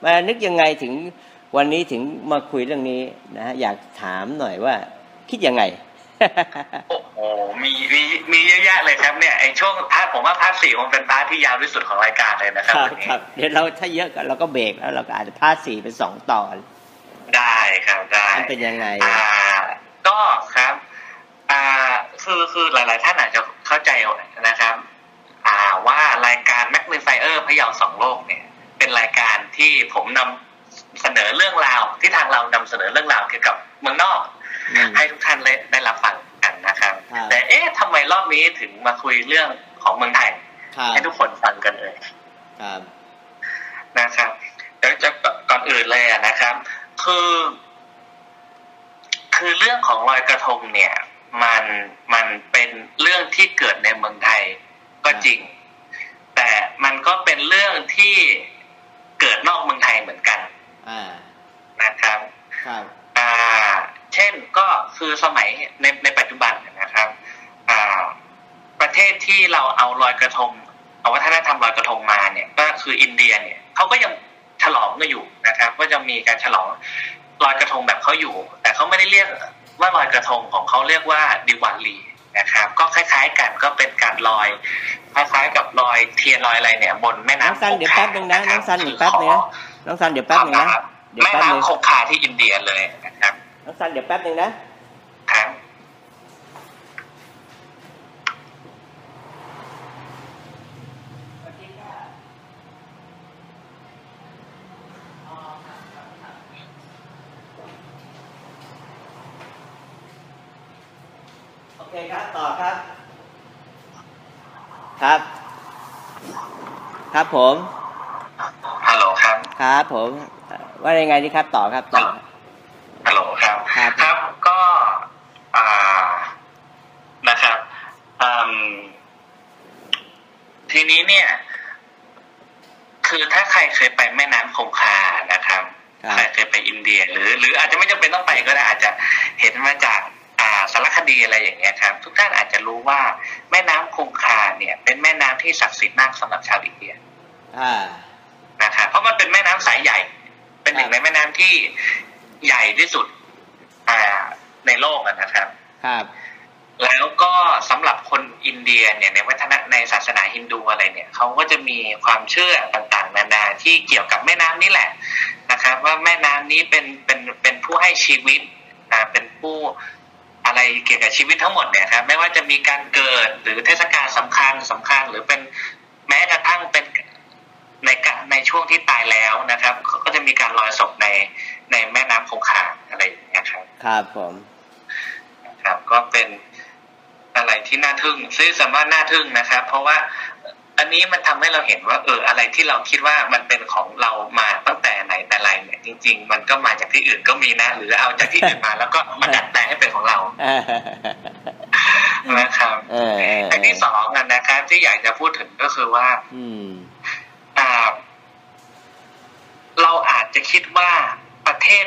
มานึกยังไงถึงวันนี้ถึงมาคุยเรื่องนี้นะฮะอยากถามหน่อยว่า คิดยังไงโอ้โหมีมีมีเยอะแยะเลยครับเนี่ยไอช่วง part ผมว่า part สี่คงเป็น part ที่ยาวที่สุดของรายการเลยนะครับครับวันนี้ครับเดี๋ยวเราถ้าเยอะก็เราก็เบรกแล้วเราก็อาจจะ part สี่เป็นสองตอน ได้ครับได้มันเป็นยังไงอ่าก็ครับ อ่าคือคือหลาย ๆ ท่านอาจจะเข้าใจนะครับ อ่าว่ารายการ Magnifier พะเยาสองโลกเนี่ย เป็นรายการที่ผมนำเสนอเรื่องราวที่ทางเรานำเสนอเรื่องราวเกี่ยวกับเมืองนอกอืมให้ทุกท่านได้ได้รับฟังกันนะครับครับ แต่เอ๊ะทำไมรอบนี้ถึงมาคุยเรื่องของเมืองไทยครับให้ทุกคนฟังกันเลยครับนะครับเดี๋ยวจะก่อนอื่นเลยอะนะครับ คือ คือเรื่องของลอยกระทงเนี่ย มันมันเป็นเรื่องที่เกิดในเมืองไทยก็จริง แต่มันก็เป็นเรื่องที่เกิดนอกเมืองไทยเหมือนกันอ่านะครับครับอ่า เช่นก็คือสมัยในในปัจจุบันนะครับอ่าประเทศที่เราเอาลอยกระทงเอาวัฒนธรรมลอยกระทงมาเนี่ย ก็คืออินเดียเนี่ยเขาก็ยังฉลองกันอยู่นะครับ ก็จะมีการฉลองลอยกระทงแบบเขาอยู่ แต่เขาไม่ได้เรียก ว่าลอยกระทงของเขาเรียกว่าดิวาลีนะครับก็คล้าย ๆ กันก็เป็นการลอยคล้ายๆกับลอยเทียนลอยอะไรเนี่ยบนแม่น้องน้ำซันเดี๋ยวแป๊บหนึ่งนะน้องซันเดี๋ยวแป๊บหนึงนะน้องซันเดี๋ยวแป๊บหนึ่งนะเดี๋ยวแม่แป๊บหนึ่งน้ำคงคาที่อินเดียเลยนะครับน้องซันเดี๋ยวแป๊บหนึ่งนะครับ โอเคครับต่อครับ ครับ ครับ ผมฮัลโหลครับ ครับผมเอ่อว่ายังไงดีครับต่อครับต่อ ฮัลโหลครับ ครับ ครับก็อ่านะครับอืมทีนี้เนี่ย คือถ้าใครเคยไปแม่น้ำคงคานะครับ ครับ ใครเคยไปอินเดีย หรือ หรืออาจจะไม่จำเป็นต้องไปก็ได้อาจจะเห็นมาจากอ่าสารคดีอะไรอย่างเงี้ยครับ ทุกท่านอาจจะรู้ว่าแม่น้ำคงคาเนี่ย เป็นแม่น้ำที่ศักดิ์สิทธิ์มากสำหรับชาวอินเดีย อ่า นะครับเพราะมันเป็นแม่น้ำสายใหญ่ เป็นหนึ่งในแม่น้ำที่ใหญ่ที่สุด อ่า ในโลกอะนะครับ ครับ แล้วก็สำหรับคนอินเดียเนี่ยในวัฒนในศาสนาฮินดูอะไรเนี่ยเขาก็จะมีความเชื่อต่างๆ นานาที่เกี่ยวกับแม่น้ำนี่แหละนะครับ ว่า แม่น้ำนี้เป็นเป็นเป็นผู้ให้ชีวิตอ่าเป็นผู้อะไรเกี่ยวกับชีวิตทั้งหมดเนี่ยครับไม่ว่าจะมีการเกิดหรือเทศกาลสำคัญสำคัญ หรือเป็นแม้กระทั่งเป็นในการในช่วงที่ตายแล้วนะครับเขาก็จะมีการลอยศพในในแม่น้ำคงคาอะไรอย่างเงี้ยครับครับผมครับก็เป็นอะไรที่น่าทึ่งซึ่งสามารถน่าทึ่งนะครับ เพราะว่า อันนี้มันทำให้เราเห็นว่า เอออะไรที่เราคิดว่ามันเป็นของเรามาตั้งแต่ไหนแต่ไรเนี่ยจริง ๆ มันก็มาจากที่อื่นก็มีนะ หรือเอาจากที่อื่นมาแล้วก็มาดัดแปลงให้เป็นของเราเออนะครับเออเอออันที่สองกันนะครับ ที่อยากจะพูดถึงก็คือว่า อืมอ่าเราอาจจะคิดว่าประเทศ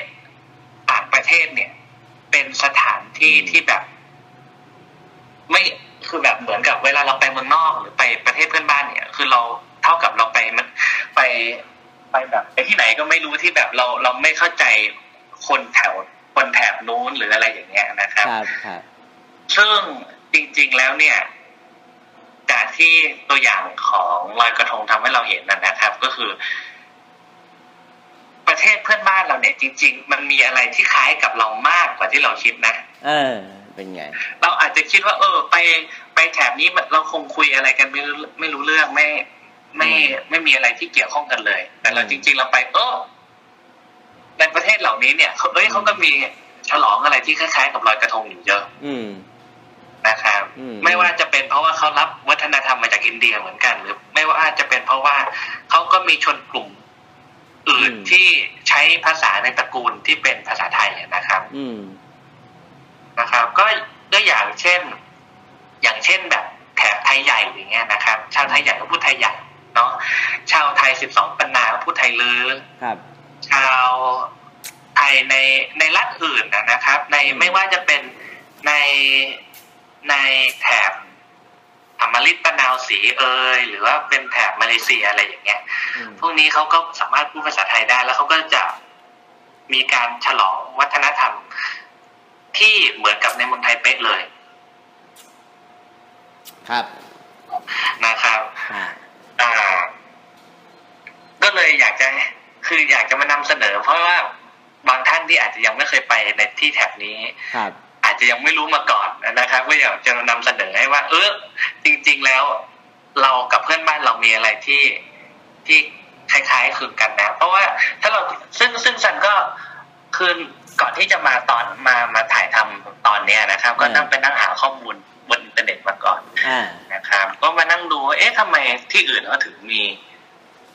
ต่างประเทศเนี่ย เป็นสถานที่อืมที่แบบ ไม่ คือแบบเหมือนกับเวลาเราไปเมืองนอกหรือไปประเทศเพื่อนบ้านเนี่ย คือเราเท่ากับเราไปมันไปไปแบบไปที่ไหนก็ไม่รู้ที่แบบเราเราไม่เข้าใจคนแถวคนแถบนู้นหรืออะไรอย่างเงี้ยนะครับครับครับซึ่งจริง ๆแล้วเนี่ยจากที่ตัวอย่างของลอยกระทงทำให้เราเห็นนะนะครับ ก็คือ ประเทศเพื่อนบ้านเราเนี่ยจริง ๆ มันมีอะไรที่คล้ายกับเรามากกว่าที่เราคิดนะ เออ เป็นไง เราอาจจะคิดว่า เออ ไปไปแถบนี้มันเราคงคุยอะไรกันไม่รู้ไม่รู้เรื่องไม่ ไม่ไม่มีอะไรที่เกี่ยวข้องกันเลย แต่เราอืมจริง ๆ เราไปเออในประเทศเหล่านี้เนี่ยเขาเอ้ยเขาก็มีฉลองอะไรที่คล้ายๆ กับลอยกระทงอยู่เยอะ อืมนะครับอืมไม่ว่าจะเป็นเพราะว่าเขารับวัฒนธรรมมาจากอินเดียเหมือนกัน หรือ ไม่ว่าจะเป็นเพราะว่าเขาก็มีชนกลุ่มอื่นที่ใช้ภาษาในตระกูลที่เป็นภาษาไทย ครับ ชาวไทยในในรัฐอื่นนะนะครับ ในอืมไม่ว่าจะเป็นในในแถบอมฤตปะนาวสีเอยหรือว่าเป็นแถบมาเลเซียอะไรอย่างเงี้ยอืมพวกนี้เขาก็สามารถพูดภาษาไทยได้ แล้วเขาก็จะมีการฉลองวัฒนธรรม ที่เหมือนกับในเมืองไทยเป๊ะเลย ครับนะครับ อ่าอ่าก็เลยอยากจะ คืออยากจะมานำเสนอ เพราะว่าบางท่านที่อาจจะยังไม่เคยไปในที่แถบนี้ครับอาจจะยังไม่รู้มาก่อนนะครับก็อยากจะนำเสนอให้ว่า เออจริง ๆ แล้ว เรากับเพื่อนบ้านเรามีอะไรที่ที่คล้ายๆคลึงกันนะ เพราะว่าถ้าเราซึ่งซึ่งซันก็คือก่อนที่จะมาตอนมามาถ่ายทำตอนเนี้ยนะครับ ก็นั่งไปนั่งหาข้อมูลบนอินเทอร์เน็ตมาก่อนอ่านะครับ ก็มานั่งดูว่าเอ๊ะทำไมที่อื่นเขาถึงมี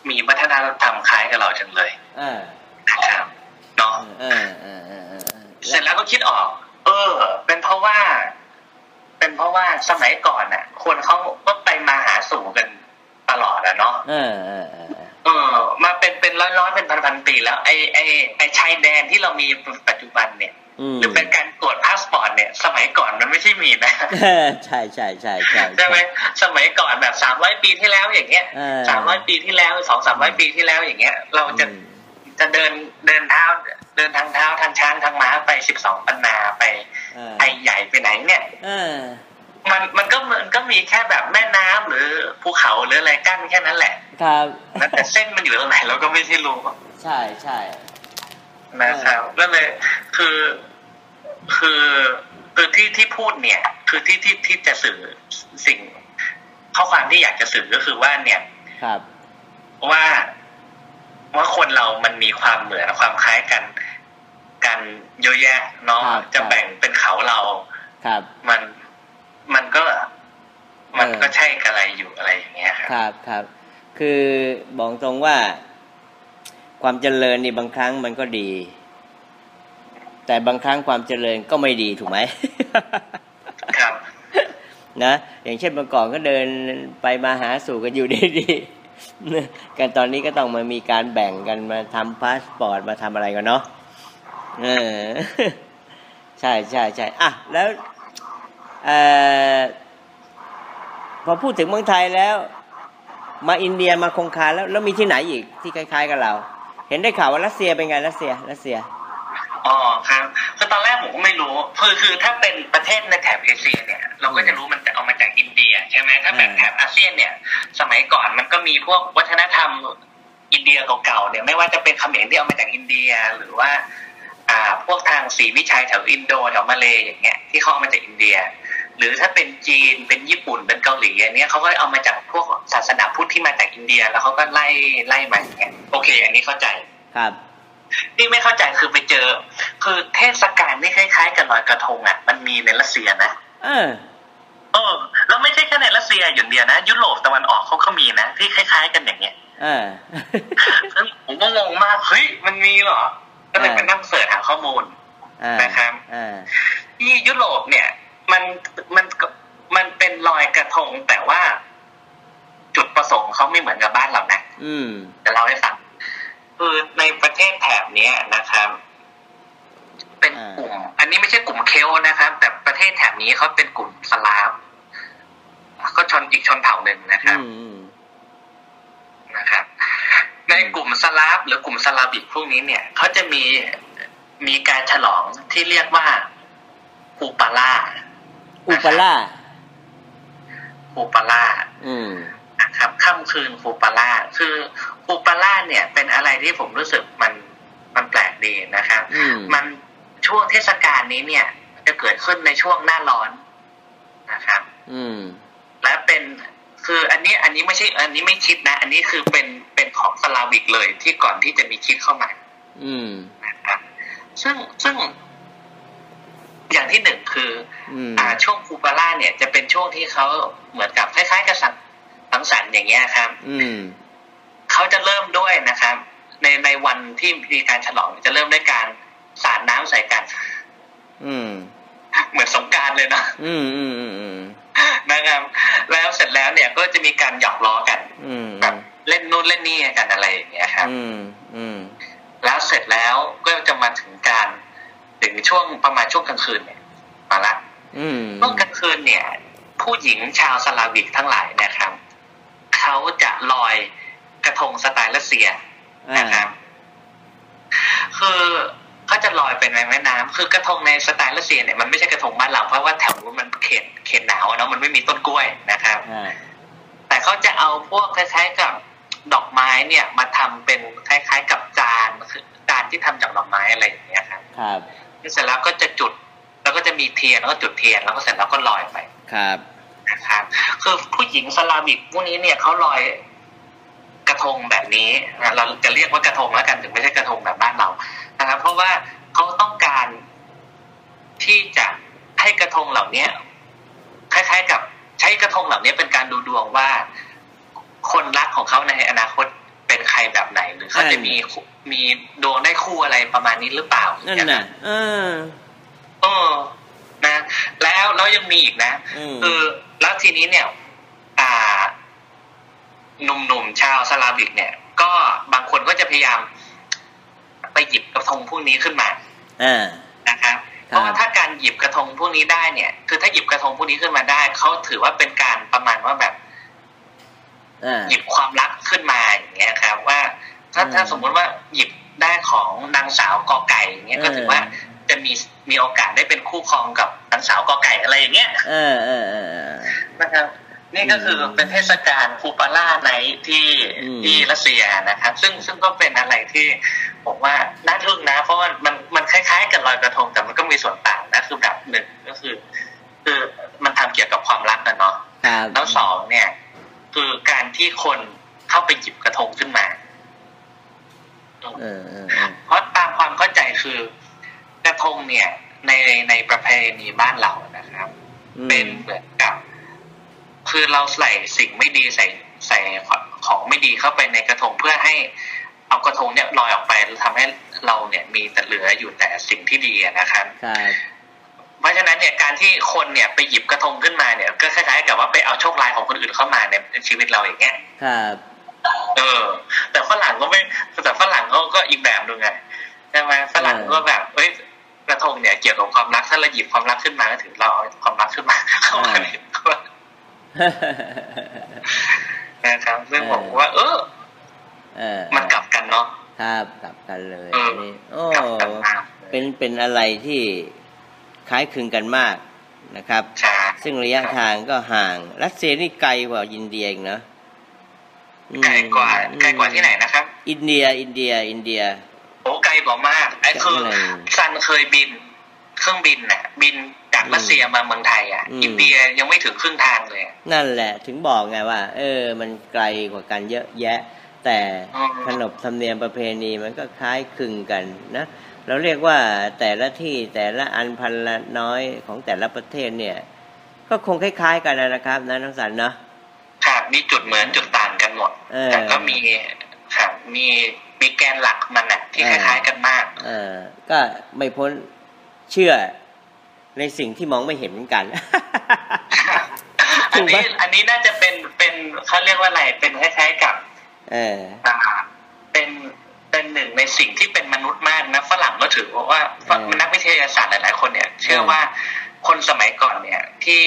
มีวัฒนธรรมคล้ายกับเราจังเลยอ่านะครับเนาะเออเออเออเออเออเสร็จแล้วก็คิดออก เออ เป็นเพราะว่า เป็นเพราะว่าสมัยก่อนน่ะ คนเขาก็ไปมาหาสู่กันตลอดอะเนาะเออเออเออเออเออมาเป็นเป็นร้อยร้อยๆเป็นพันพันๆปีแล้วไอไอไอชายแดนที่เรามีปัจจุบันเนี่ย อืมหรือเป็นการตรวจพาสปอร์ตเนี่ย สมัยก่อนมันไม่ใช่มีนะเออใช่ใช่ใช่ใช่ใช่ไหมสมัยก่อนแบบสามร้อยปีที่แล้วอย่างเงี้ยเออสามร้อยปีที่แล้วสองสามร้อยปีที่แล้วอย่างเงี้ย เราจะอืมจะเดินเดินเท้าเดินทางเท้าทางช้างทางม้าไปสิบสองปันนาไปเออไอใหญ่ไปไหนเนี่ยเออมันมันก็มันก็มีแค่แบบแม่น้ำหรือภูเขาหรืออะไรกั้นแค่นั้นแหละ ครับแล้วแต่เส้นมันอยู่ตรงไหนเราก็ไม่ใช่รู้ใช่ใช่ นะครับก็เลยคือคือคือที่ที่พูดเนี่ย คือที่ที่ที่จะสื่อสิ่ง ข้อความที่อยากจะสื่อก็คือว่าเนี่ยครับ ว่าว่าคนเรามันมีความเหมือนความคล้ายกัน กันเยอะแยะเนาะครับจะแบ่งเป็นเขาเราครับ มันมันก็ มันเออก็ใช่กับอะไรอยู่อะไรอย่างเงี้ยครับ ครับครับ คือบอกตรงว่า ความเจริญนี่บางครั้งมันก็ดี แต่บางครั้งความเจริญก็ไม่ดีถูกไหมครับนะอย่างเช่นเมื่อก่อนก็เดินไปมาหาสู่กันอยู่ดีๆนะกันตอนนี้ก็ต้องมามีการแบ่งกันมาทำพาสปอร์ตมาทำอะไรกันเนาะเออใช่ใช่ใช่อะแล้วเอ่อพอพูดถึงเมืองไทยแล้ว มาอินเดียมาคงคาแล้วแล้วมีที่ไหนอีกที่คล้าย ๆ กับเรา เห็นได้ข่าวว่ารัสเซียเป็นไงรัสเซียรัสเซียอ๋อครับคือตอนแรกผมก็ไม่รู้คือคือถ้าเป็นประเทศในแถบเอเชียเนี่ย เราก็จะรู้มันจะเอามาจากอินเดียใช่ไหมถ้าแบบอืมแถบอาเซียนเนี่ย สมัยก่อนมันก็มีพวกวัฒนธรรมอินเดียเก่าๆเนี่ยไม่ว่าจะเป็นเขมรที่เอามาจากอินเดียหรือว่า อ่าพวกทางศรีวิชัยแถวอินโดแถวมาเลย์อย่างเงี้ยที่เขาเอามาจากอินเดีย หรือถ้าเป็นจีนเป็นญี่ปุ่นเป็นเกาหลีอันเนี้ยเขาก็เอามาจากพวกศาสนาพุทธที่มาจากอินเดีย แล้วเขาก็ไล่ไล่มาอย่างเงี้ยโอเค อันนี้เข้าใจครับที่ไม่เข้าใจคือไปเจอ คือเทศกาลที่คล้ายๆกับลอยกระทงอะมันมีในรัสเซียนะเออเออแล้วไม่ใช่แค่ในรัสเซียอย่างเดียวนะ ยุโรปตะวันออกเขาก็มีนะที่คล้ายๆกันอย่างเงี้ยเออซึ่งผมก็งงมากเฮ้ยมันมีเหรอก็เลยอ่าไปนั่งเสิร์ชหาข้อมูลอ่านะครับอ่าที่ยุโรปเนี่ย มันมันมันเป็นลอยกระทงแต่ว่า จุดประสงค์เขาไม่เหมือนกับบ้านเรานะอืมจะเล่าให้ฟังคือในประเทศแถบเนี้ยนะครับ เป็นกลุ่ม อันนี้ไม่ใช่กลุ่มเคลนะครับ แต่ประเทศแถบนี้เขาเป็นกลุ่มสลาฟก็ชนอีกชนเผ่าหนึ่งนะครับอืมอืมนะครับ ในกลุ่มสลาฟหรือกลุ่มสลาบิกพวกนี้เนี่ยเขาจะมีมีการฉลองที่เรียกว่าอูปาล่า อุปล่าอูปาล่าอืมนะครับค่ำคืนอูปาล่าคืออูปาล่าเนี่ย เป็นอะไรที่ผมรู้สึกมันมันแปลกดีนะครับอืมมันช่วงเทศกาลนี้เนี่ย จะเกิดขึ้นในช่วงหน้าร้อนนะครับ อืม และเป็นคืออันนี้อันนี้ไม่ใช่ อันนี้ไม่คิดนะ อันนี้คือเป็นเป็นของสลาวิกเลยที่ก่อนที่จะมีคิดเข้ามา อืมนะครับซึ่งซึ่ง อย่างที่หนึ่งคืออืมอ่าช่วงคูปาล่าเนี่ยจะเป็นช่วงที่เขาเหมือนกับคล้ายๆกับสังสังสรรค์อย่างเงี้ยครับ อืมเขาจะเริ่มด้วยนะครับ ในในวันที่มีการฉลองจะเริ่มด้วยการสาดน้ำใส่กัน อืม เหมือนสงกรารเลยนะอืมอืมอืมอืมนะครับ แล้วเสร็จแล้วเนี่ยก็จะมีการหยอกล้อกัน อืมแบบเล่นนู่นเล่นนี่กันอะไรอย่างเงี้ยครับ อืมอืมแล้วเสร็จแล้วก็จะมาถึงการ ถึงช่วงประมาณช่วงกลางคืนเนี่ยมาละอืมช่วงกลางคืนเนี่ย ผู้หญิงชาวสลาวิกทั้งหลายเนะครับเขาจะลอยกระทงสไตล์รัสเซียอ่านะครับคือเขาจะลอยไปในแม่น้ำคือกระทงในสไตล์รัสเซียเนี่ยมันไม่ใช่กระทงบ้านเราเพราะว่าแถวนู้นมันเขตเขตหนาวอะเนาะมันไม่มีต้นกล้วยนะครับอ่าแต่เขาจะเอาพวกคล้ายๆกับดอกไม้เนี่ยมาทำเป็นคล้าย ๆ กับจานคือจานที่ทำจากดอกไม้อะไรอย่างเงี้ยครับ ครับเสร็จแล้วก็จะจุด แล้วก็จะมีเทียนแล้วก็จุดเทียนแล้วก็เสร็จแล้วก็ลอยไปครับนะครับคือผู้หญิงสลามิกพวกนี้เนี่ยเขาลอยกระทงแบบนี้นะเราจะเรียกว่ากระทงแล้วกันถึงไม่ใช่กระทงแบบบ้านเรานะครับ เพราะว่าเขาต้องการที่จะให้กระทงเหล่าเนี้ยคล้ายๆกับใช้กระทงเหล่านี้เป็นการดูดวงว่า คนรักของเขาในอนาคต เป็นใครแบบไหนหรือเขาจะมีมีดวงได้คู่อะไรประมาณนี้หรือเปล่านั่นอย่างเงี้ยน่ะเออเออนะ แล้วแล้วยังมีอีกนะอืมคือแล้วทีนี้เนี่ย อ่าหนุ่มๆชาวสลาวิกเนี่ย ก็บางคนก็จะพยายาม ไปหยิบกระทงพวกนี้ขึ้นมาอ่านะครับเพราะว่าถ้าการหยิบกระทงพวกนี้ได้เนี่ย คือถ้าหยิบกระทงพวกนี้ขึ้นมาได้เขาถือว่าเป็นการประมาณว่าแบบอ่า หยิบความรักขึ้นมาอย่างเงี้ยครับ ว่าถ้าอืมถ้าสมมุติว่าหยิบได้ของนางสาวกอไก่อย่างเงี้ยก็ถือว่าจะมีมีโอกาสได้เป็นคู่ครองกับนางสาวกอไก่อะไรอย่างเงี้ยเออเออเออเออนะครับนี่ก็คือเป็นเทศกาลคูปาล่าในที่อืมที่รัสเซียนะครับ ซึ่งซึ่งก็เป็นอะไรที่ผมว่าน่าทึ่งนะ เพราะว่ามันมันคล้ายๆกับลอยกระทงแต่มันก็มีส่วนต่างนะคือแบบหนึ่งก็คือ คือมันทำเกี่ยวกับความรักนะเนาะครับแล้วสองเนี่ย คือการที่คนเข้าไปหยิบกระทงขึ้นมาเออเออเออเพราะตามความเข้าใจคือกระทงเนี่ย ในในประเพณีบ้านเรานะครับอืมเป็นเหมือนกับ คือเราใส่สิ่งไม่ดีใส่ใส่ของไม่ดีเข้าไปในกระทงเพื่อให้เอากระทงเนี่ยลอยออกไปแล้วทำให้เราเนี่ยมีแต่เหลืออยู่แต่สิ่งที่ดีอะนะครับครับ เพราะฉะนั้นเนี่ยการที่คนเนี่ยไปหยิบกระทงขึ้นมาเนี่ย ก็คล้ายๆกับว่าไปเอาโชคลายของคนอื่นเข้ามาในชีวิตเราอย่างเงี้ยครับเออ แต่ฝรั่งก็ไม่แต่ฝรั่งเขาก็อีกแบบหนึงไงใช่ไหมฝรั่งก็แบบเอ้ยกระทงเนี่ยเกี่ยวกับความรักถ้าเราหยิบความรักขึ้นมาก็ถือเราเอาความรักขึ้นมาเข้ามาในนะครับซึ่งผมว่าเออเออมันกลับกันเนาะครับกลับกันเลยเออนี่โอ้กลับกันมากเป็นเป็นอะไรที่ คล้ายคลึงกันมากนะครับใช่ซึ่งระยะทางก็ห่าง รัสเซียนี่ไกลกว่าอินเดียอีกเนอะอืมไกลกว่าไกลกว่าที่ไหนนะครับ อินเดีย อินเดีย อินเดียโอ้ไกลกว่ามากไอ้คือไกลอะไรซันเคยบิน เครื่องบินน่ะ บินจากรัสเซียมาเมืองไทยอะอืมอินเดียยังไม่ถึงครึ่งทางเลยอะนั่นแหละ ถึงบอกไงว่า เออ มันไกลกว่ากันเยอะแยะ แต่อืมขนบธรรมเนียมประเพณีมันก็คล้ายคลึงกันนะ เราเรียกว่าแต่ละที่แต่ละอันพันละน้อยของแต่ละประเทศเนี่ย ก็คงคล้าย ๆ กันนะครับนะน้องสันเนาะครับมีจุดเหมือนจุดต่างกันหมดเออแต่ก็มีครับมีมีแกนหลักมันน่ะที่เอคอล้าย ๆ กันมาก เออ ก็ไม่พ้นเชื่อในสิ่งที่มองไม่เห็นเหมือนกันอันนี้ถูกปะอันนี้น่าจะเป็นเป็นเขาเรียกว่าอะไรเป็นคล้ายๆกับ เอออ่าเป็น เป็นหนึ่งในสิ่งที่เป็นมนุษย์มากนะฝรั่งก็ถือว่าเออนักวิทยาศาสตร์หลายๆคนเนี่ย เชื่อเออว่าคนสมัยก่อนเนี่ย ที่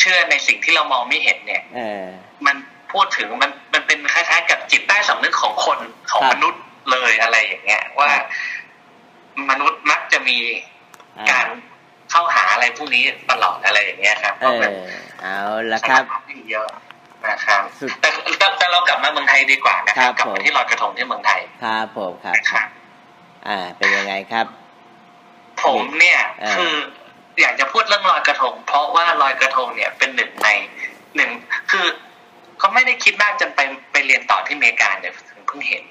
เชื่อในสิ่งที่เรามองไม่เห็นเนี่ยเออมันพูดถึงมันมันเป็นคล้ายๆ กับจิตใต้สำนึกของคนของครับมนุษย์เลยอะไรอย่างเงี้ย ว่ามนุษย์มักจะมีอ่าการเข้าหาอะไรพวกนี้ตลอดอะไรอย่างเงี้ยครับเออเอาละครับเยอะ นะครับสุดแต่แต่แต่เรากลับมาเมืองไทยดีกว่านะครัครับบกลับผม มาที่ลอยกระทงที่เมืองไทยครับผมครับ นะครับ อ่า เป็นยังไงครับ ผมเนี่ยเออคืออยากจะพูดเรื่องลอยกระทง เพราะว่าลอยกระทงเนี่ยเป็นหนึ่งในหนึ่งคือเขาไม่ได้คิดมากจนไปไปเรียนต่อที่อเมริกาเนี่ยถึงเพิ่งเห็น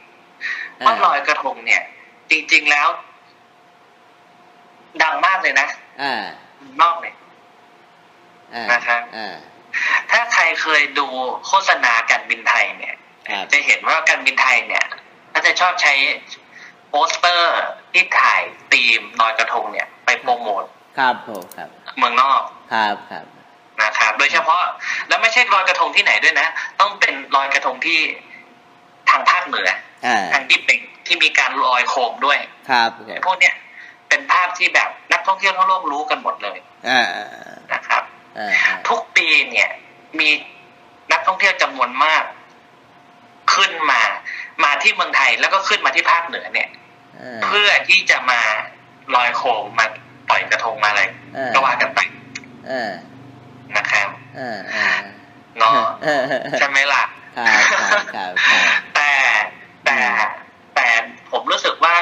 ว่าลอยกระทงเนี่ย จริง ๆแล้ว ดังมากเลยนะอ่านอกเนี่ย อ่านะครับ อ่า ถ้าใครเคยดูโฆษณาการบินไทยเนี่ยครับจะเห็นว่าการบินไทยเนี่ยก็จะชอบใช้โปสเตอร์ที่ถ่ายธีมลอยกระทงเนี่ย ไปโปรโมทครับผมครับ เมืองนอกครับครับนะครับโดยเฉพาะแล้วไม่ใช่ลอยกระทงที่ไหนด้วยนะ ต้องเป็นลอยกระทงที่ทางภาคเหนืออ่าทางที่เป็นที่มีการลอยโคมด้วยครับคไอ้รับพวกเนี้ยเป็นภาพที่แบบนักท่องเที่ยวทั่วโลกรู้กันหมดเลยอ่านะครับอ่า ทุกปีเนี่ย มีนักท่องเที่ยวจำนวนมาก ขึ้นมา มาที่เมืองไทยแล้วก็ขึ้นมาที่ภาคเหนือเนี่ยอ่าเพื่อที่จะมาลอยโคมมาปล่อยกระทงมาอะไรอ่าก็ว่ากันไปอ่านะครับอ่าอ่าเนาะอ่าใช่ไหมล่ะครับครับครับครับแต่แต่แต่ผมรู้สึกว่า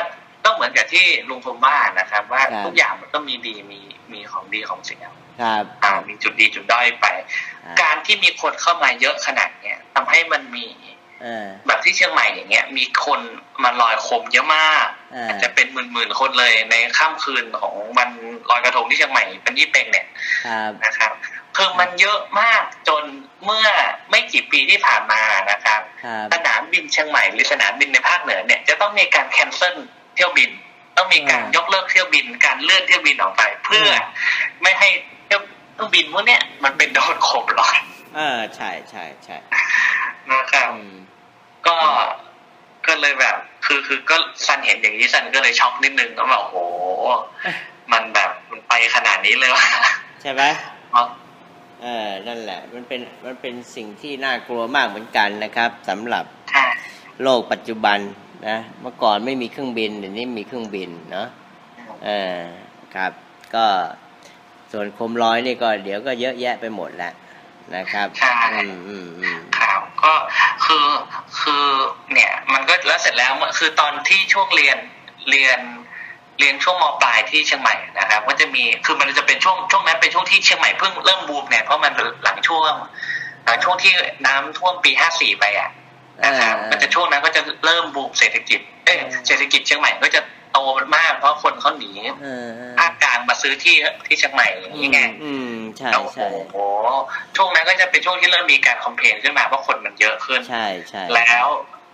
ก็เหมือนกับที่ลุงพมว่านะครับ ว่าทุกอย่างมันก็มีดีมีมีของดีของเสีย ครับอ่ามีจุดดีจุดด้อยไปอ่าการที่มีคนเข้ามาเยอะขนาดเนี้ยทำให้มันมีอ่าแบบที่เชียงใหม่อย่างเงี้ย มีคนมาลอยโคมเยอะมากอ่าอาจจะเป็นหมื่นๆคนเลยในค่ำคืนของวันลอยกระทงที่เชียงใหม่เป็นยี่เป็งเนี่ยครับนะครับคือมันเยอะมากจนเมื่อไม่กี่ปีที่ผ่านมานะครับครับสนามบินเชียงใหม่หรือสนามบินในภาคเหนือเนี่ยจะต้องมีการแคนเซิลเที่ยวบิน ต้องมีการยกเลิกเที่ยวบิน การเลื่อนเที่ยวบินออกไป เพื่อไม่ให้เที่ยวเค รื่องบินพวกเนี้ยมันเป็นโดนโคมลอยเออใช่ใช่ใช่นะครับอืมก็ก็เลยแบบ คือคือก็ซันเห็นอย่างนี้ซันก็เลยช็อกนิดนึงแล้วแบบโอ้โหมันแบบมันไปขนาดนี้เลยวะใช่ไหมเนาะเออนั่นแหละ มันเป็นมันเป็นสิ่งที่น่ากลัวมากเหมือนกันนะครับสำหรับใช่โลกปัจจุบันนะเมื่อก่อนไม่มีเครื่องบินเดี๋ยวนี้มีเครื่องบินเนาะเออครับ ก็ ส่วนโคมลอยนี่ก็เดี๋ยวก็เยอะแยะไปหมดแหละนะครับใช่อืมอืมอืมครับก็คือคือเนี่ยมันก็แล้วเสร็จแล้วคือตอนที่ช่วงเรียนเรียนเรียนช่วงมปลายที่เชียงใหม่นะครับก็จะมีคือมันจะเป็นช่วงช่วงนั้นเป็นช่วงที่เชียงใหม่เพิ่งเริ่มบูมเนี่ยเพราะมันหลังช่วง หลังช่วงที่น้ำท่วมปีห้าสี่ไปอะนะครับอ่ามันจะช่วงนั้นก็จะเริ่มบูมเศรษฐกิจเอ้ยอ่าเศรษฐกิจเชียงใหม่ก็จะ โตมาก เพราะคนเขาหนีเออเออภาคกลางมาซื้อที่ที่เชียงใหม่อย่างนี้ไงอืมใช่โอ้โหใช่ช่วงนั้นก็จะเป็นช่วงที่เริ่มมีการคอมเพลนขึ้นมาเพราะคนมันเยอะขึ้นใช่ใช่แล้ว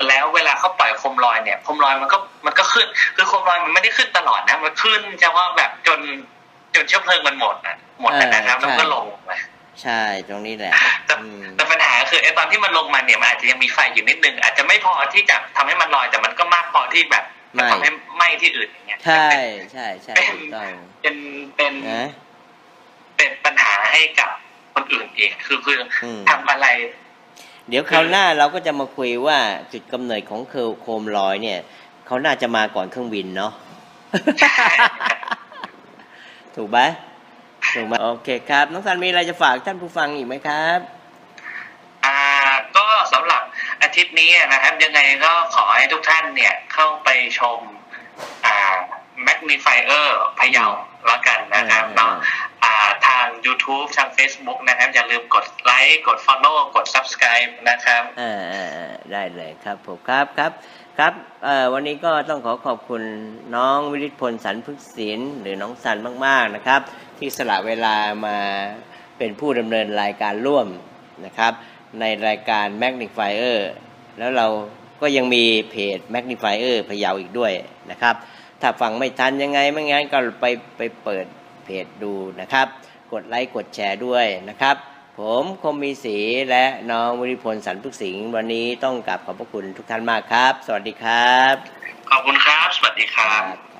แล้วเวลาเขาปล่อยโคมลอยเนี่ยโคมลอยมันก็มันก็ขึ้น คือโคมลอยมันไม่ได้ขึ้นตลอดนะมันขึ้นจะว่าแบบจนจนเชื้อเพลิงมันหมดนะหมดนะนะครับแล้วมันก็ลงมาใช่ตรงนี้แหละแต่อืมแต่ปัญหาคือไอ้ตอนที่มันลงมาเนี่ยมันอาจจะยังมีไฟอยู่นิดนึงอาจจะไม่พอที่จะทำให้มันลอยแต่มันก็มากพอที่แบบ จะทำให้ไหม้ที่อื่นอย่างเงี้ยใช่ใช่ใช่ถูกต้องเป็นเป็นนะเป็นปัญหาให้กับคนอื่นอีกคือคืออม ทำอะไร เดี๋ยวคราวหน้าเราก็จะมาคุยว่าจุดกำเนิดของเคโคมลอยเนี่ยเขาน่าจะมาก่อนเครื่องบินเนาะ ถูกไหมถูกไหมโอเคครับ น้องสันมีอะไรจะฝากท่านผู้ฟังอีกไหมครับ ทิตย์นี้นะครับ ยังไงก็ขอให้ทุกท่านเนี่ยเข้าไปชมอ่า Magnifier พะเยาแล้วกันนะครับอืมเนาะอ่าทาง YouTube ทาง Facebook นะครับ อย่าลืมกดไลค์กด Follow กด Subscribe นะครับอ่าอ่าอ่าได้เลยครับผมครับครับครับเอ่อวันนี้ก็ต้องขอขอบคุณน้องวิริศพลสันพึกศิลป์หรือน้องสันมาก ๆนะครับ ที่สละเวลามาเป็นผู้ดำเนินรายการร่วมนะครับ ในรายการ Magnifier แล้วเราก็ยังมีเพจ Magnifier พยาวอีกด้วยนะครับ ถ้าฟังไม่ทันยังไงไม่งั้นก็ไปไปเปิดเพจดูนะครับ กดไลค์กดแชร์ด้วยนะครับ ผมคมมีสีและน้องวิริพลสันพุกสิงห์วันนี้ต้องกราบขอบพระคุณทุกท่านมากครับ สวัสดีครับ ขอบคุณครับ สวัสดีครับ